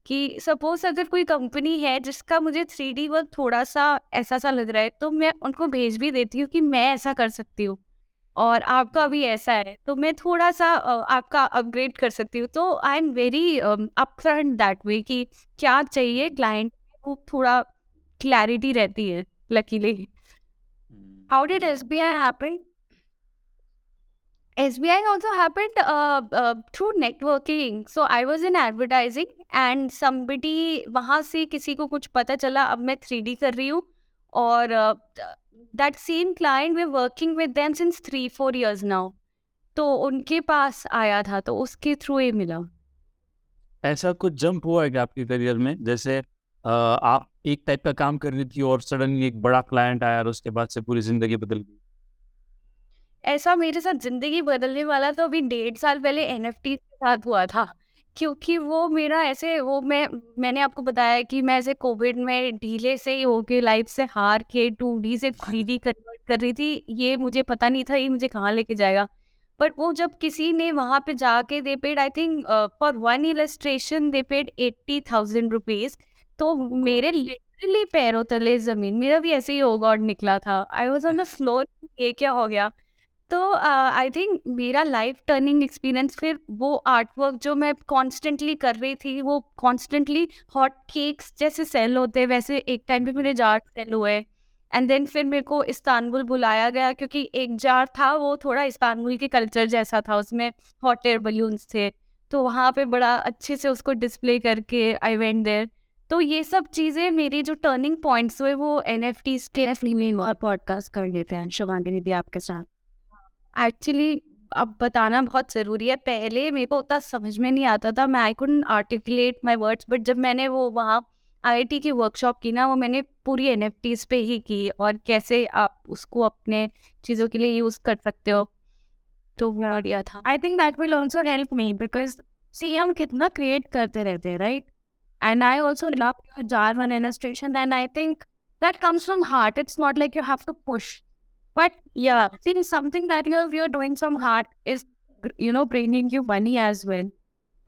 कि सपोज़ अगर कोई कंपनी है जिसका मुझे थ्री डी वर्क थोड़ा सा ऐसा सा लग रहा है तो मैं उनको भेज भी देती हूँ कि मैं ऐसा कर सकती हूँ। और आपका भी ऐसा है तो मैं थोड़ा सा आपका अपग्रेड कर सकती हूँ। तो I am very upfront that way कि क्या चाहिए क्लाइंट को थोड़ा क्लैरिटी रहती है luckily how did S B I happen SBI also happened uh, uh, through networking. So I was in advertising and somebody वहाँ से किसी को कुछ पता चला अब मैं 3D कर रही हूँ और that same client we working with them since three four years now तो उनके पास आया था तो उसके थ्रू ही मिला। ऐसा कुछ जंप हुआ है आपके करियर में? जैसे आ, आप एक टाइप का काम कर रही थी और सडनली एक बड़ा क्लाइंट आया और उसके बाद से पूरी ज़िंदगी बदल गई। ऐसा मेरे साथ ज़िंदगी बदलने वाला तो अभी डेढ़ साल पहले एन एफ़ टी के साथ हुआ था। क्योंकि वो मेरा ऐसे वो मैं, मैंने आपको बताया कि मैं ऐसे कोविड में ढीले से ही होके लाइफ से हार के टू डी से थ्री डी कन्वर्ट कर रही थी। ये मुझे पता नहीं था ये मुझे कहाँ लेके जाएगा। बट वो जब किसी ने वहाँ पे जाके they paid I think for one illustration they paid eighty thousand rupees तो मेरे लिटरली पैरों तले ज़मीन, मेरा भी ऐसे ही होगा और निकला था। I was on the floor ये क्या हो गया? तो आई थिंक मेरा लाइफ टर्निंग एक्सपीरियंस फिर वो आर्ट वर्क जो मैं कॉन्स्टेंटली कर रही थी, वो कॉन्स्टेंटली हॉट केक्स जैसे सेल होते, वैसे एक टाइम पे मेरे जार सेल हुए। एंड देन फिर मेरे को इस्तानबुल बुलाया गया क्योंकि एक जार था, वो थोड़ा इस्तानबुल के कल्चर जैसा था, उसमें हॉट एयर बलून्स थे। तो वहाँ पे बड़ा अच्छे से उसको डिस्प्ले करके आई वेंट देयर तो ये सब चीज़ें मेरी जो टर्निंग पॉइंट्स हुए, वो एन एफ़ टी के पॉडकास्ट कर लेते हैं शुभांगी दीदी आपके साथ। एक्चुअली अब बताना बहुत ज़रूरी है। पहले मेरे को उतना समझ में नहीं आता था। मैं I could articulate my words but जब मैंने वो वहाँ आई की वर्कशॉप की ना वो मैंने पूरी एन पे ही की और कैसे आप उसको अपने चीज़ों के लिए यूज़ कर सकते हो। तो वो बढ़िया था। I think that will also help me because see हम कितना क्रिएट करते रहते हैं right and I also love jar one and I think that comes from heart. It's not like you have to push but yeah see something that you're, you're doing from heart is you know bringing you money as well.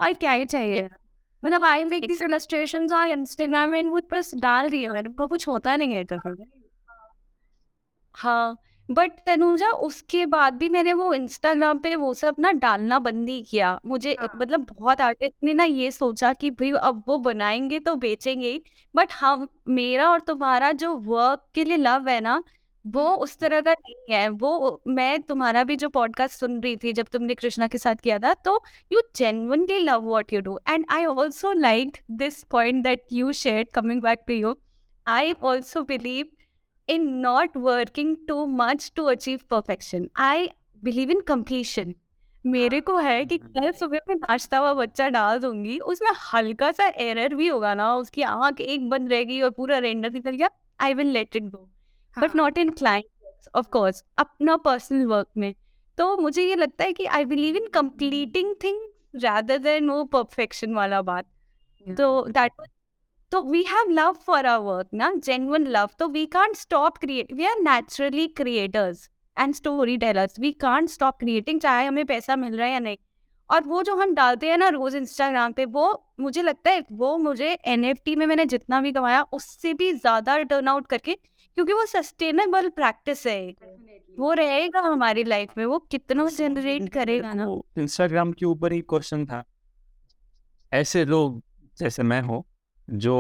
और क्या ही चाहिए? मतलब I make this illustrations on Instagram में वो बस डाल रही है उनको कुछ होता नहीं है कभी हाँ बट तनुजा उसके बाद भी मैंने वो इंस्टाग्राम पे वो सब ना डालना बंद ही किया। मुझे हाँ। मतलब बहुत आर्टिस्ट ने ना ये सोचा कि भाई अब वो बनाएँगे तो बेचेंगे बट हम मेरा और तुम्हारा जो वर्क के लिए लव है ना वो उस तरह का नहीं है। वो मैं तुम्हारा भी जो पॉडकास्ट सुन रही थी जब तुमने कृष्णा के साथ किया था तो you genuinely love what you do and I also like this point that you shared coming back to you I also believe in not working too much to achieve perfection I believe in completion मेरे को है कि कल सुबह में नाश्ता हुआ बच्चा डाल दूँगी उसमें हल्का सा एरर भी होगा ना उसकी आँख एक बंद रहेगी और पूरा रेंडर निकल गया I will let it go but not in client of course अपना पर्सनल वर्क में। तो मुझे ये लगता है कि I believe in completing thing rather than वो परफेक्शन वाला बात। तो दैट तो we have love for our work ना जेन्युइन लव तो we can't stop create we are naturally creators and story tellers we can't stop creating चाहे हमें पैसा मिल रहा है या नहीं। और वो जो हम डालते हैं ना रोज इंस्टाग्राम पे वो मुझे लगता है वो मुझे NFT में मैंने जितना भी कमाया उससे भी ज़्यादा टर्न आउट करके क्योंकि वो सस्टेनेबल प्रैक्टिस है। वो रहेगा हमारी लाइफ में वो कितना जनरेट करेगा ना। इंस्टाग्राम के ऊपर ही क्वेश्चन था। ऐसे लोग जैसे मैं हूँ जो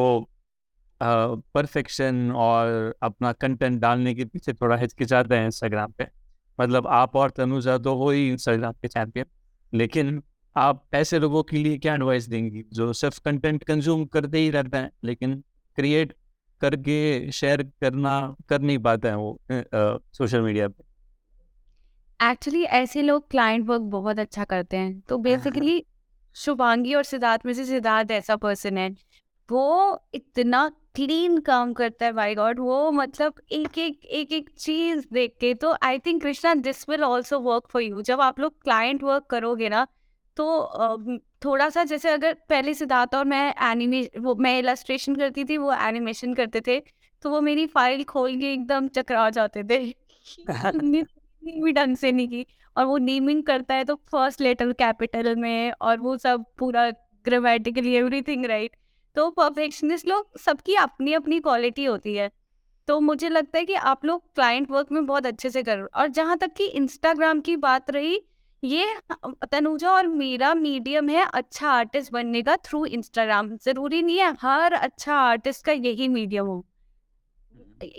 परफेक्शन और अपना कंटेंट डालने के पीछे थोड़ा हिचकिचाते हैं इंस्टाग्राम पे। मतलब आप और तनुजा तो हो ही इंस्टाग्राम के चैंपियन लेकिन आप ऐसे लोगों के लिए क्या एडवाइस देंगी जो सिर्फ़ कंटेंट कंज्यूम करते ही रहते हैं लेकिन क्रिएट करके शेयर करना कर नहीं पाते हैं वो सोशल मीडिया पे? एक्चुअली ऐसे लोग क्लाइंट वर्क बहुत अच्छा करते हैं तो बेसिकली शुभांगी और सिद्धार्थ में से सिद्धार्थ ऐसा पर्सन है वो इतना क्लीन काम करता है बाई गॉड वो मतलब एक एक एक एक चीज़ देख के तो I think Krishna this will also work for you जब आप लोग क्लाइंट वर्क करोगे ना तो थोड़ा सा जैसे अगर पहले सिद्धार्थ और मैं एनिमे वो मैं इलस्ट्रेशन करती थी वो एनिमेशन करते थे तो वो मेरी फ़ाइल खोल के एकदम चकरा जाते थे। भी ढंग से नहीं की और वो नीमिंग करता है तो फ़र्स्ट लेटर कैपिटल में और वो सब पूरा ग्रामेटिकली एवरीथिंग राइट तो परफेक्शनिस्ट लोग सबकी अपनी अपनी क्वालिटी होती है। तो मुझे लगता है कि आप लोग क्लाइंट वर्क में बहुत अच्छे से करो और जहाँ तक कि इंस्टाग्राम की बात रही, ये तनुजा और मेरा मीडियम है अच्छा आर्टिस्ट बनने का थ्रू इंस्टाग्राम ज़रूरी नहीं है हर अच्छा आर्टिस्ट का यही मीडियम हो।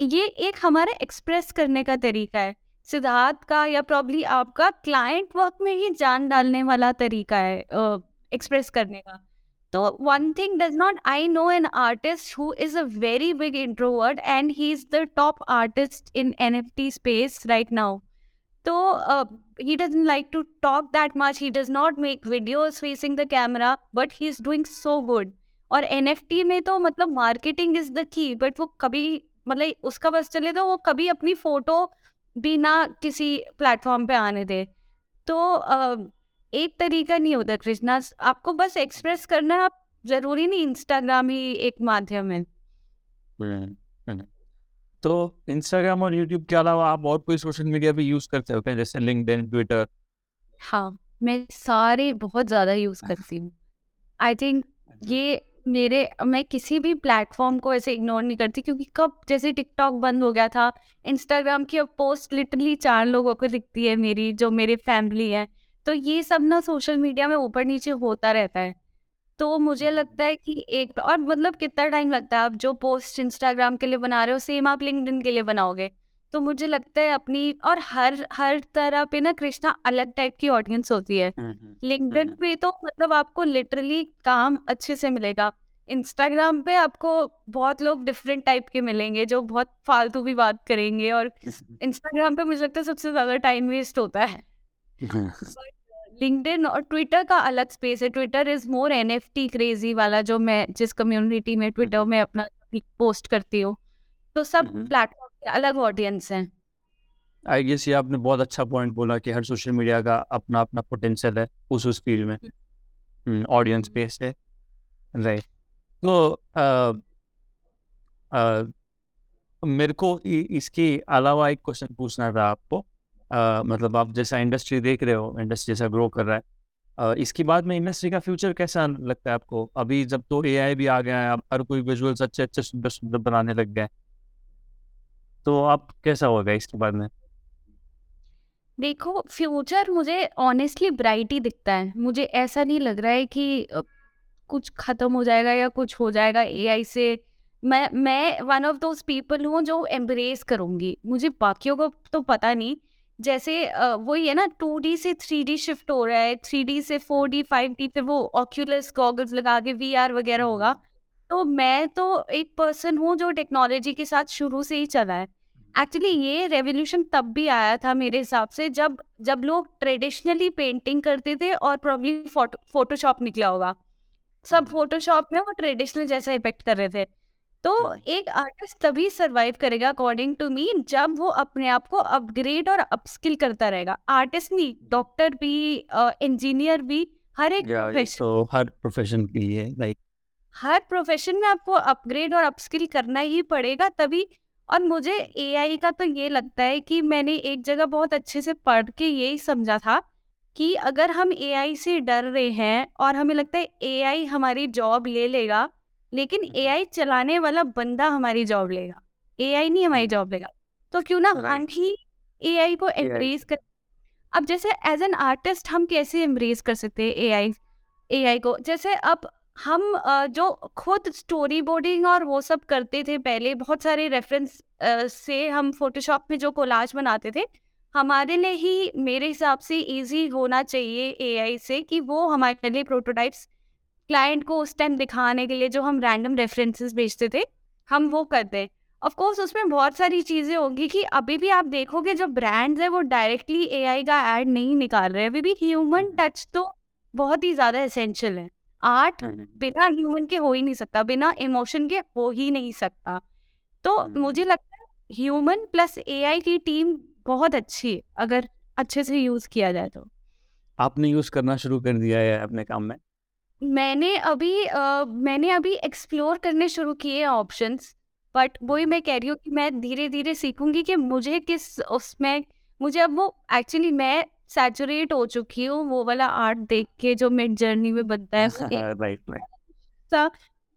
ये एक हमारा एक्सप्रेस करने का तरीका है। सिद्धार्थ का या प्रॉब्ली आपका क्लाइंट वर्क में ही जान डालने वाला तरीका है एक्सप्रेस करने का। तो one thing does not I know an artist who is a very big introvert and he is the top artist in N F T space right now तो he doesn't like to talk that much. He does not make videos facing the camera, but he is doing so good. और एन में तो मतलब marketing is the key but वो कभी मतलब उसका बस चले तो वो कभी अपनी फ़ोटो भी ना किसी प्लेटफॉर्म पे आने दे। तो एक तरीका नहीं होता कृष्णा। आपको बस एक्सप्रेस करना आप ज़रूरी नहीं इंस्टाग्राम ही एक माध्यम है। तो इंस्टाग्राम और यूट्यूब के अलावा आप और कोई सोशल मीडिया भी यूज़ करते हो जैसे लिंक्डइन ट्विटर हाँ मैं सारे बहुत ज़्यादा यूज़ करती हूँ। आई थिंक ये मेरे मैं किसी भी प्लेटफॉर्म को ऐसे इग्नोर नहीं करती क्योंकि कब जैसे टिकटॉक बंद हो गया था इंस्टाग्राम की अब पोस्ट लिटरली चार लोगों को दिखती है मेरी जो मेरी फैमिली है। तो ये सब ना सोशल मीडिया में ऊपर नीचे होता रहता है। तो मुझे लगता है कि एक और मतलब कितना टाइम लगता है आप जो पोस्ट इंस्टाग्राम के लिए बना रहे हो सेम आप लिंक्डइन के लिए बनाओगे। तो मुझे लगता है अपनी और हर हर तरह पे ना कृष्णा अलग टाइप की ऑडियंस होती है। लिंक्डइन पे तो मतलब आपको लिटरली काम अच्छे से मिलेगा। इंस्टाग्राम पे आपको बहुत लोग डिफरेंट टाइप के मिलेंगे जो बहुत फालतू भी बात करेंगे और इंस्टाग्राम पे मुझे लगता है सबसे ज़्यादा टाइम वेस्ट होता है। लिंक्डइन और ट्विटर का अलग स्पेस है। Twitter is more an crazy वाला जो मैं जिस कम्युनिटी में ट्विटर में अपना पोस्ट करती हूँ। तो सब प्लेटफॉर्म के अलग ऑडियंस हैं। आई गेस ये आपने बहुत अच्छा पॉइंट बोला कि हर सोशल मीडिया का अपना अपना पोटेंशियल है उस उस फ़ील्ड में। ऑडियंस बेस है। राइट तो मेरे को इसके अलावा एक क्वेश्चन पूछना था आपको। आ, मतलब आप जैसा इंडस्ट्री देख रहे हो इंडस्ट्री जैसा ग्रो कर रहा है आ, इसके बाद में इंडस्ट्री का फ्यूचर कैसा लगता है आपको? अभी जब तो एआई भी आ गया है अब हर कोई विजुअल्स अच्छे अच्छे सुंदर सुंदर बनाने लग गए तो आप कैसा होगा इसके बाद में? देखो फ्यूचर मुझे ऑनेस्टली ब्राइट ही दिखता है। मुझे ऐसा नहीं लग रहा है कि कुछ खत्म हो जाएगा या कुछ हो जाएगा एआई से। मैं मैं वन ऑफ़ दोज पीपल हूँ जो एम्ब्रेस करूँगी। मुझे बाकियों को तो पता नहीं जैसे वही है ना टू डी से थ्री डी शिफ्ट हो रहा है थ्री डी से फोर डी फाइव डी फिर वो ऑक्यूलस गॉगल्स लगा के वी आर वगैरह होगा। तो मैं तो एक पर्सन हूँ जो टेक्नोलॉजी के साथ शुरू से ही चला है। एक्चुअली ये रेवोल्यूशन तब भी आया था मेरे हिसाब से जब जब लोग ट्रेडिशनली पेंटिंग करते थे और प्रॉब्ली फोटोशॉप निकला होगा। सब फोटोशॉप में वो ट्रेडिशनल जैसा इफ़ेक्ट कर रहे थे। तो एक आर्टिस्ट तभी सरवाइव करेगा अकॉर्डिंग टू मी जब वो अपने आप को अपग्रेड और अपस्किल करता रहेगा। आर्टिस्ट नहीं डॉक्टर भी इंजीनियर भी हर एक yeah, हर प्रोफेशन के लिए लाइक हर प्रोफेशन में आपको अपग्रेड और अपस्किल करना ही पड़ेगा तभी और मुझे एआई का तो ये लगता है कि मैंने एक जगह बहुत अच्छे से पढ़ के यही समझा था कि अगर हम एआई से डर रहे हैं और हमें लगता है एआई हमारी जॉब ले लेगा लेकिन एआई चलाने वाला बंदा हमारी जॉब लेगा। एआई नहीं हमारी जॉब लेगा। तो क्यों ना हम ही एआई को एम्ब्रेस कर अब जैसे एज एन आर्टिस्ट हम कैसे एम्ब्रेस कर सकते हैं एआई एआई को? जैसे अब हम जो खुद स्टोरी बोर्डिंग और वो सब करते थे पहले बहुत सारे रेफरेंस से हम फोटोशॉप में जो कोलाज बनाते थे हमारे लिए ही मेरे हिसाब से इजी होना चाहिए एआई से कि वो हमारे लिए प्रोटोटाइप्स क्लाइंट को उस टाइम दिखाने के लिए जो हम रैंडम रेफरेंसेस भेजते थे हम वो कर दें ऑफ़ कोर्स उसमें बहुत सारी चीज़ें होंगी कि अभी भी आप देखोगे जो ब्रांड्स है वो डायरेक्टली एआई का ऐड नहीं निकाल रहे अभी भी ह्यूमन टच तो बहुत ही ज़्यादा एसेंशियल है। आर्ट बिना ह्यूमन के हो ही नहीं सकता बिना इमोशन के हो ही नहीं सकता। तो मुझे लगता है ह्यूमन प्लस एआई की टीम बहुत अच्छी है अगर अच्छे से यूज़ किया जाए तो। आपने यूज़ करना शुरू कर दिया है अपने काम में। मैंने अभी आ, मैंने अभी एक्सप्लोर करने शुरू किए ऑप्शंस बट वही मैं कह रही हूँ कि मैं धीरे धीरे सीखूँगी कि मुझे किस उसमें मुझे अब वो एक्चुअली मैं सैचुरेट हो चुकी हूँ वो वाला आर्ट देख के जो मिड जर्नी में बनता है राइट राइट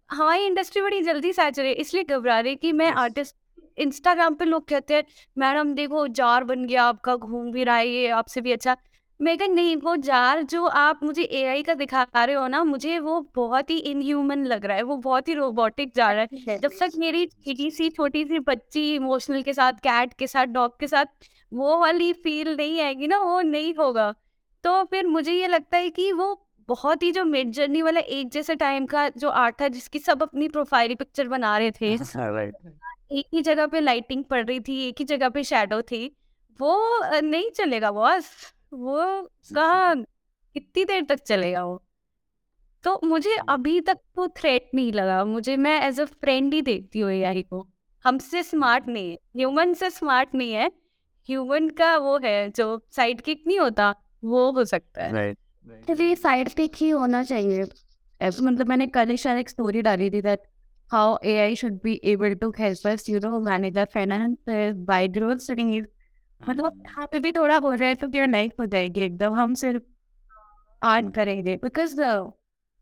हमारी इंडस्ट्री बड़ी जल्दी सैचुरेट इसलिए घबरा रही कि मैं आर्टिस्ट इंस्टाग्राम पे लोग कहते हैं मैडम देखो जार बन गया आपका घूम भी रहा है ये आपसे भी अच्छा। मैं कहा नहीं वो जार जो आप मुझे एआई का दिखा रहे हो ना मुझे वो बहुत ही इनह्यूमन लग रहा है वो बहुत ही रोबोटिक जा रहा है। जब तक मेरी छोटी सी छोटी सी बच्ची इमोशनल के साथ कैट के साथ डॉग के साथ वो वाली फील नहीं आएगी ना वो नहीं होगा। तो फिर मुझे ये लगता है कि वो बहुत ही जो मिड जर्नी वाला एक जैसे टाइम का जो आर्ट था जिसकी सब अपनी प्रोफ़ाइल पिक्चर बना रहे थे एक ही जगह पे लाइटिंग पड़ रही थी एक ही जगह पे शेडो थी वो नहीं चलेगा बॉस वो कहा कितनी देर तक चलेगा वो? तो मुझे अभी तक वो थ्रेट नहीं लगा। मुझे मैं एज अ फ्रेंड ही देखती हूँ एआई को। हमसे स्मार्ट नहीं है। ह्यूमन से स्मार्ट नहीं है। ह्यूमन का वो है जो साइड किक नहीं होता वो हो सकता है। Right. तो साइड किक ही होना चाहिए। मतलब मैंने कल ही शायद एक स्टोरी डाली थी that how AI should be able to help us, you know, manage our finances by growth studies. मतलब यहाँ पे भी थोड़ा हो रहा है तो फिर लाइफ हो जाएगी एकदम हम सिर्फ़ आर्ट करेंगे। बिकॉज़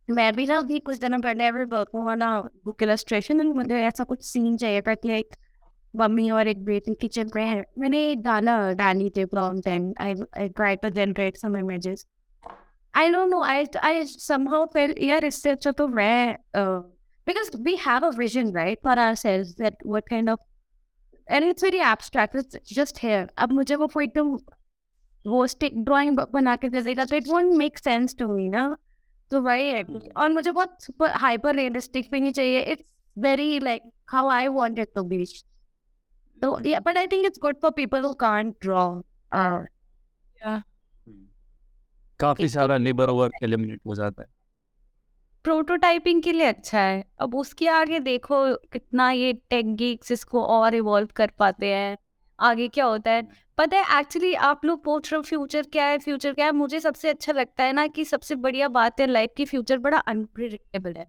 मैं भी ना अभी कुछ दिनों पहले एवर वर्क ना बुक इलस्ट्रेशन मुझे ऐसा कुछ सीन चाहिए था कि एक मम्मी और एक बेटी किचन में है। मैंने डाला डाली थे prompt and I I try to generate some images I don't know. I I somehow felt yeah, it's such a rare uh, because we have a vision, right, for ourselves that what kind of and it's very abstract. It's just here. अब मुझे वो कोई एकदम वो स्टिक ड्राइंग बना के दे देगा। तो it won't make sense to me ना? तो वही है और मुझे बहुत सुपर हाइपर रियलिस्टिक भी नहीं चाहिए। It's very like how I want it to be तो yeah, but I think it's good for people who can't draw. Uh, काफ़ी सारा लेबर वर्क एलिमिनेट हो जाता है। प्रोटोटाइपिंग के लिए अच्छा है। अब उसके आगे देखो कितना ये टेक गीक्स इसको और इवॉल्व कर पाते हैं। आगे क्या होता है? पता है, एक्चुअली आप लोग पूछ रहे हो फ्यूचर क्या है? फ्यूचर क्या है? मुझे सबसे अच्छा लगता है ना कि सबसे बढ़िया बात है, लाइफ की फ्यूचर बड़ा अनप्रिडिक्टेबल है।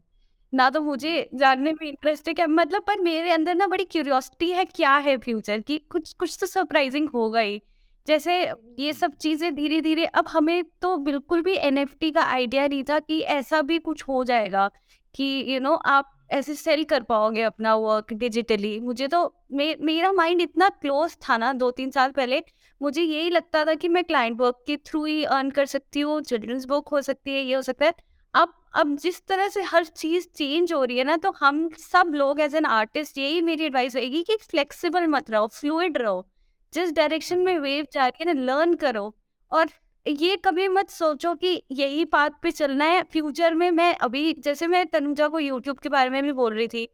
ना तो मुझे जानने में इंटरेस्ट है क्या? मतलब पर मेरे अंदर ना बड़ी क्यूरियोसिटी है क्या है फ्यूचर की? कुछ कुछ तो सरप्राइजिंग होगा ही। जैसे ये सब चीज़ें धीरे धीरे अब हमें तो बिल्कुल भी एनएफटी का आइडिया नहीं था कि ऐसा भी कुछ हो जाएगा कि यू you नो know, आप ऐसे सेल कर पाओगे अपना वर्क डिजिटली मुझे तो मे, मेरा माइंड इतना क्लोज था ना दो तीन साल पहले मुझे यही लगता था कि मैं क्लाइंट वर्क के थ्रू ही अर्न कर सकती हूँ चिल्ड्रंस बुक हो सकती है ये हो सकता है। अब अब जिस तरह से हर चीज़ चेंज हो रही है ना तो हम सब लोग एज एन आर्टिस्ट यही मेरी एडवाइस रहेगी कि फ्लेक्सिबल मत रहो फ्लूड रहो। जिस डायरेक्शन में वेव जा रही है ना लर्न करो और ये कभी मत सोचो कि यही पाथ पे चलना है। फ्यूचर में मैं अभी जैसे मैं तनुजा को यूट्यूब के बारे में भी बोल रही थी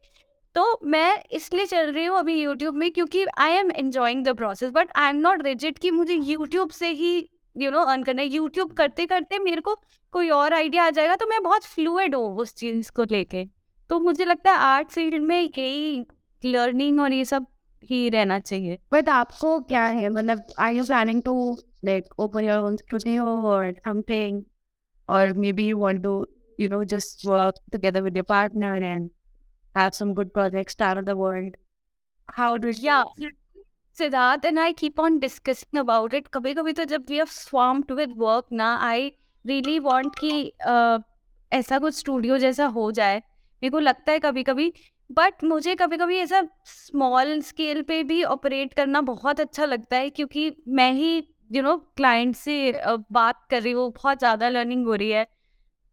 तो मैं इसलिए चल रही हूँ अभी यूट्यूब में क्योंकि I am enjoying the process but I am not rigid कि मुझे यूट्यूब से ही यू नो अर्न करना है। यूट्यूब करते करते मेरे को कोई और आइडिया आ जाएगा तो मैं बहुत फ्लूड हूँ उस चीज़ को लेके। तो मुझे लगता है आर्ट फ़ील्ड में यही लर्निंग और ये सब ही रहना चाहिए। बट आपको क्या है मतलब I you planning to like open your own studio और समथिंग और maybe you want to you know just work together with your partner and have some good projects star of the world how do या Siddharth and I keep on discussing about it. Kabhi kabhi to jab we are swamped with work na, I really want ki uh, ऐसा कुछ स्टूडियो जैसा हो जाए। मेरे को लगता है कभी कभी बट मुझे कभी कभी ऐसा स्मॉल स्केल पे भी ऑपरेट करना बहुत अच्छा लगता है क्योंकि मैं ही यू नो क्लाइंट से बात कर रही हूँ बहुत ज़्यादा लर्निंग हो रही है।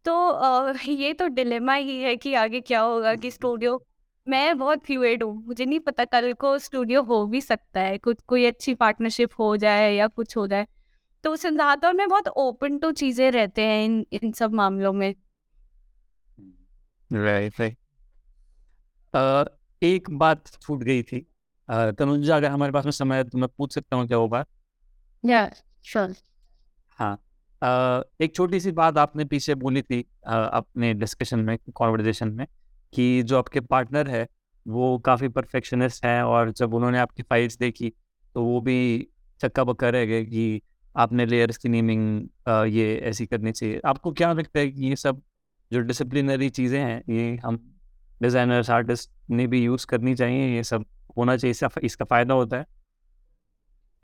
तो ये तो डिलेमा ही है कि आगे क्या होगा कि स्टूडियो मैं बहुत फ्लूड हूँ मुझे नहीं पता कल को स्टूडियो हो भी सकता है कुछ कोई अच्छी पार्टनरशिप हो जाए या कुछ हो जाए। तो सिद्धार्थ और मैं बहुत ओपन टू चीज़ें रहते हैं इन इन सब मामलों में। Right right. एक बात छूट गई थी। तनुजा अगर हमारे पास में समय है तो मैं पूछ सकता हूँ क्या वो बात? या श्योर हाँ। एक छोटी सी बात आपने पीछे बोली थी अपने डिस्कशन में कॉन्वर्जेशन में कि जो आपके पार्टनर है वो काफ़ी परफेक्शनिस्ट हैं और जब उन्होंने आपकी फाइल्स देखी तो वो भी चक्का बक्का रह गए कि आपने लेयर्स की नेमिंग ये ऐसी करनी चाहिए। आपको क्या लगता है कि ये सब जो डिसिप्लिनरी चीज़ें हैं ये हम डिज़ाइनर्स, आर्टिस्ट ने भी यूज़ करनी चाहिए, ये सब होना चाहिए, इसका इसका फ़ायदा होता है।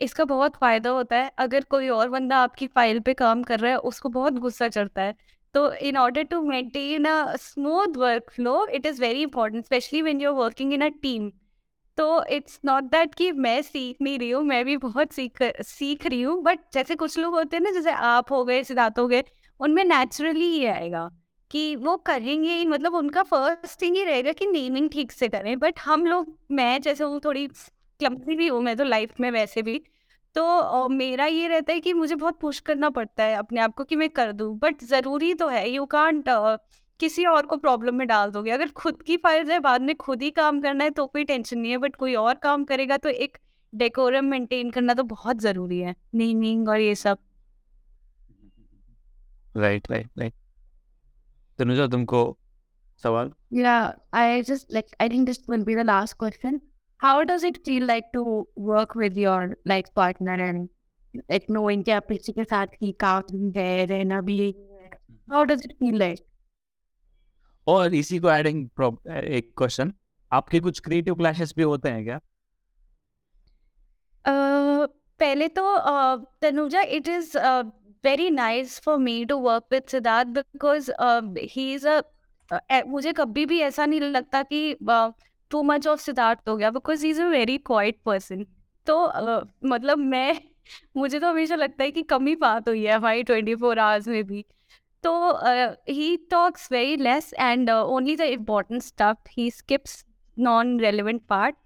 इसका बहुत फ़ायदा होता है, अगर कोई और बंदा आपकी फ़ाइल पे काम कर रहा है, उसको बहुत गुस्सा चढ़ता है। तो in order to maintain a, smooth work flow it is very important specially when you are working in a team. तो इट्स नॉट दैट कि मैं सीख नहीं रही हूँ, मैं भी बहुत सीख सीख रही हूँ, बट जैसे कुछ लोग होते हैं ना, जैसे आप हो गए, सिद्धार्थ हो गए, उनमें नेचुरली ही आएगा। कि वो करेंगे मतलब उनका फ़र्स्ट थिंग ही रहेगा कि नेमिंग ठीक से करें। बट हम लोग, मैं जैसे हूँ, थोड़ी क्लमसी भी हूँ मैं तो लाइफ में वैसे भी। तो मेरा ये रहता है कि मुझे बहुत पुश करना पड़ता है अपने आप को कि मैं कर दूँ। बट ज़रूरी तो है यू कांट किसी और को प्रॉब्लम में डाल दोगे। अगर खुद की फ़ाइल है, बाद में खुद ही काम करना है तो कोई टेंशन नहीं है। बट कोई और काम करेगा तो एक डेकोरम मेंटेन करना तो बहुत ज़रूरी है। नेमिंग और ये सब। राइट राइट राइट तनुजा तुमको सवाल? या I just like I think this will be the last question how does it feel like to work with your like partner and like knowing कि आप किसी के साथ ही काम कर रहे हैं? अभी how does it feel like और इसी को एडिंग एक क्वेश्चन आपके कुछ क्रिएटिव क्लैशेस भी होते हैं क्या? पहले तो Tanuja it is very nice for me to work with Siddharth because he is a मुझे कभी भी ऐसा नहीं लगता कि टू मच ऑफ़ सिद्धार्थ हो गया because he is a very quiet person तो uh, मतलब मैं मुझे तो हमेशा लगता है कि कम ही बात हुई है हमारी ट्वेंटी फोर आवर्स में भी। तो he talks very less and only the important stuff he skips non relevant part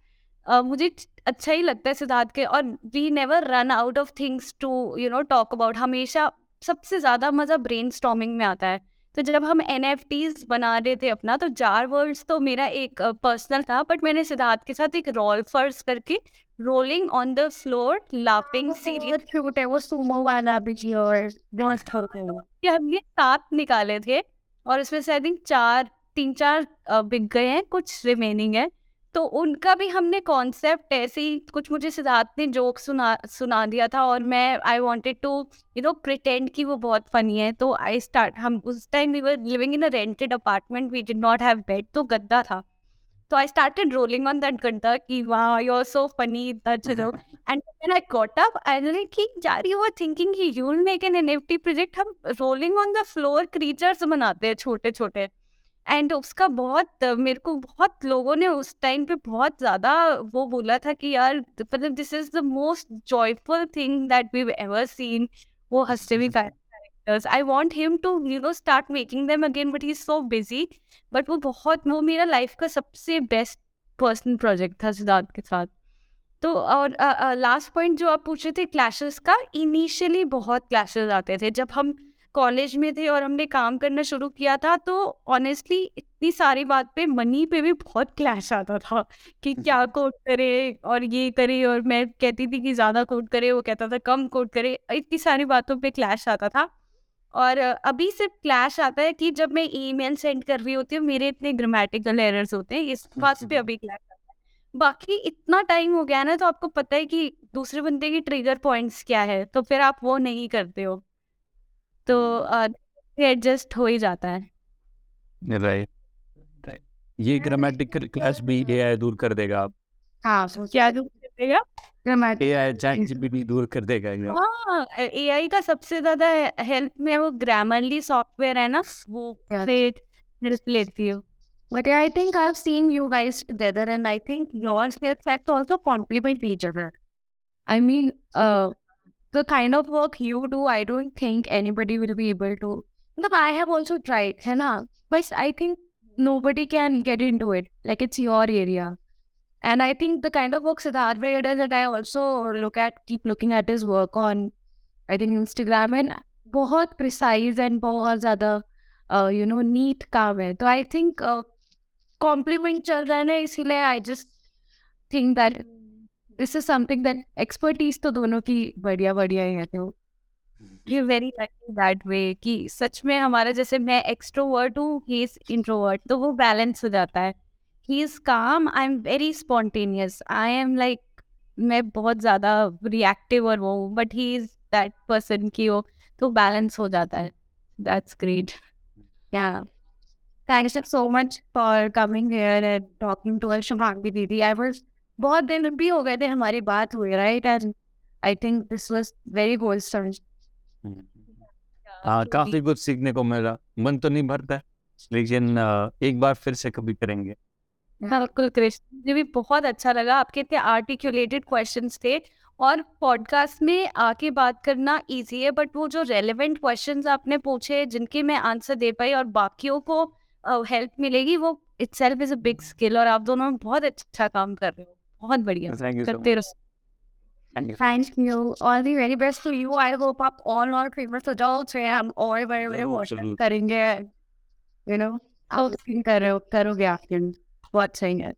मुझे अच्छा ही लगता है सिद्धार्थ के और we never run out of things to you know talk about हमेशा सबसे ज़्यादा मज़ा ब्रेन में आता है। तो जब हम एन बना रहे थे अपना तो जार वर्ड्स तो मेरा एक पर्सनल था बट मैंने सिद्धार्थ के साथ एक रोल फर्स करके rolling on the floor laughing serious छोटे वो सुमो वाला भी और हम ये सात निकाले थे और उसमें से आई थिंक चार तीन चार बिक गए हैं कुछ रिमेनिंग है। तो उनका भी हमने कॉन्सेप्ट ऐसे ही कुछ मुझे सिद्धार्थ ने जोक सुना सुना दिया था और मैं I wanted to you know pretend कि वो बहुत फनी है। तो आई स्टार्ट हम उस time we were living in a rented apartment we did not have bed तो गद्दा था। तो I started rolling on that गद्दा कि वाह यू आर सो फनी चलो and when I got up I like कि जारी वर थिंकिंग कि you will make an NFT project हम rolling on the floor creatures बनाते हैं छोटे छोटे एंड उसका बहुत मेरे को बहुत लोगों ने उस टाइम पे बहुत ज़्यादा वो बोला था कि यार मतलब this is the most joyful thing that we ever seen वो हँसते भी characters I want him to you know start making them again but he is so busy but वो बहुत वो मेरा लाइफ का सबसे बेस्ट पर्सनल प्रोजेक्ट था सिद्धार्थ के साथ. तो और लास्ट पॉइंट जो आप पूछ रहे थे क्लैशेस का इनिशियली बहुत क्लैशेस आते थे जब हम कॉलेज में थे और हमने काम करना शुरू किया था तो ऑनेस्टली इतनी सारी बात पे मनी पे भी बहुत क्लैश आता था कि क्या कोट करे और ये करे और मैं कहती थी कि ज़्यादा कोट करे वो कहता था कम कोट करे इतनी सारी बातों पे क्लैश आता था। और अभी सिर्फ़ क्लैश आता है कि जब मैं ईमेल सेंड कर रही होती हूँ मेरे इतने ग्रामेटिकल एरर्स होते हैं इस बात पे अभी क्लैश आता है। बाकी इतना टाइम हो गया ना तो आपको पता है कि दूसरे बंदे की ट्रिगर पॉइंट्स क्या है तो फिर आप वो नहीं करते हो। तो एडजस्ट हो ही जाता है। राइट राइट ये ग्रामेटिकल क्लास भी एआई दूर कर देगा। आप हाँ so क्या दूर कर देगा? ग्रामेटिक एआई चैट जीपीटी दूर कर देगा हाँ एआई का सबसे ज़्यादा हेल्प में वो ग्रामरली सॉफ्टवेयर है ना वो Yeah. हेल्प लेती हो। But I think I've seen you guys together, and I think your skill sets also complement each other. I mean, uh, the kind of work you do, I don't think anybody will be able to. Look, I have also tried, है ना? But I think nobody can get into it. Like it's your area. And I think the kind of work Siddharth Bhai does that I also look at, keep looking at his work on, I think Instagram and बहुत precise and बहुत ज़्यादा uh, you know neat काम है. तो I think uh, compliment चल रहा है ना इसीलिए I just think that this is something that expertise तो दोनों की बढ़िया बढ़िया ही है तो ये वेरी लकी दैट वे कि सच में हमारा जैसे मैं एक्सट्रोवर्ट हूँ ही इज़ इंट्रोवर्ट तो वो बैलेंस हो जाता है। ही इज़ काम I am very spontaneous I am like मैं बहुत ज़्यादा रिएक्टिव और वो but he is that person की वो तो बैलेंस हो जाता है। That's great yeah. Thanks so much for coming here and talking to us Shubhangi दीदी I was बहुत दिन भी हो गए थे हमारी बात हुई right? And I think this was very wholesome. हाँ काफ़ी कुछ सीखने को मिला। मन तो नहीं भरता लेकिन एक बार फिर से कभी करेंगे। बिल्कुल कृष्ण मुझे भी बहुत अच्छा लगा आपके इतने आर्टिकुलेटेड क्वेश्चंस थे। और पॉडकास्ट में आके बात करना इजी है बट वो जो रेलेवेंट क्वेश्चंस आपने पूछे जिनके मैं आंसर दे पाई और बाकियों को हेल्प मिलेगी वो itself is a big skill और आप दोनों बहुत अच्छा काम कर रहे हो। बहुत बढ़िया थैंक यू करते रहो Thank you. All the very best to you. I hope आप our famous adults हैं हम और बड़े बड़े ज़रूर। करेंगे you know आप कर रहे हो करोगे आप बहुत सही है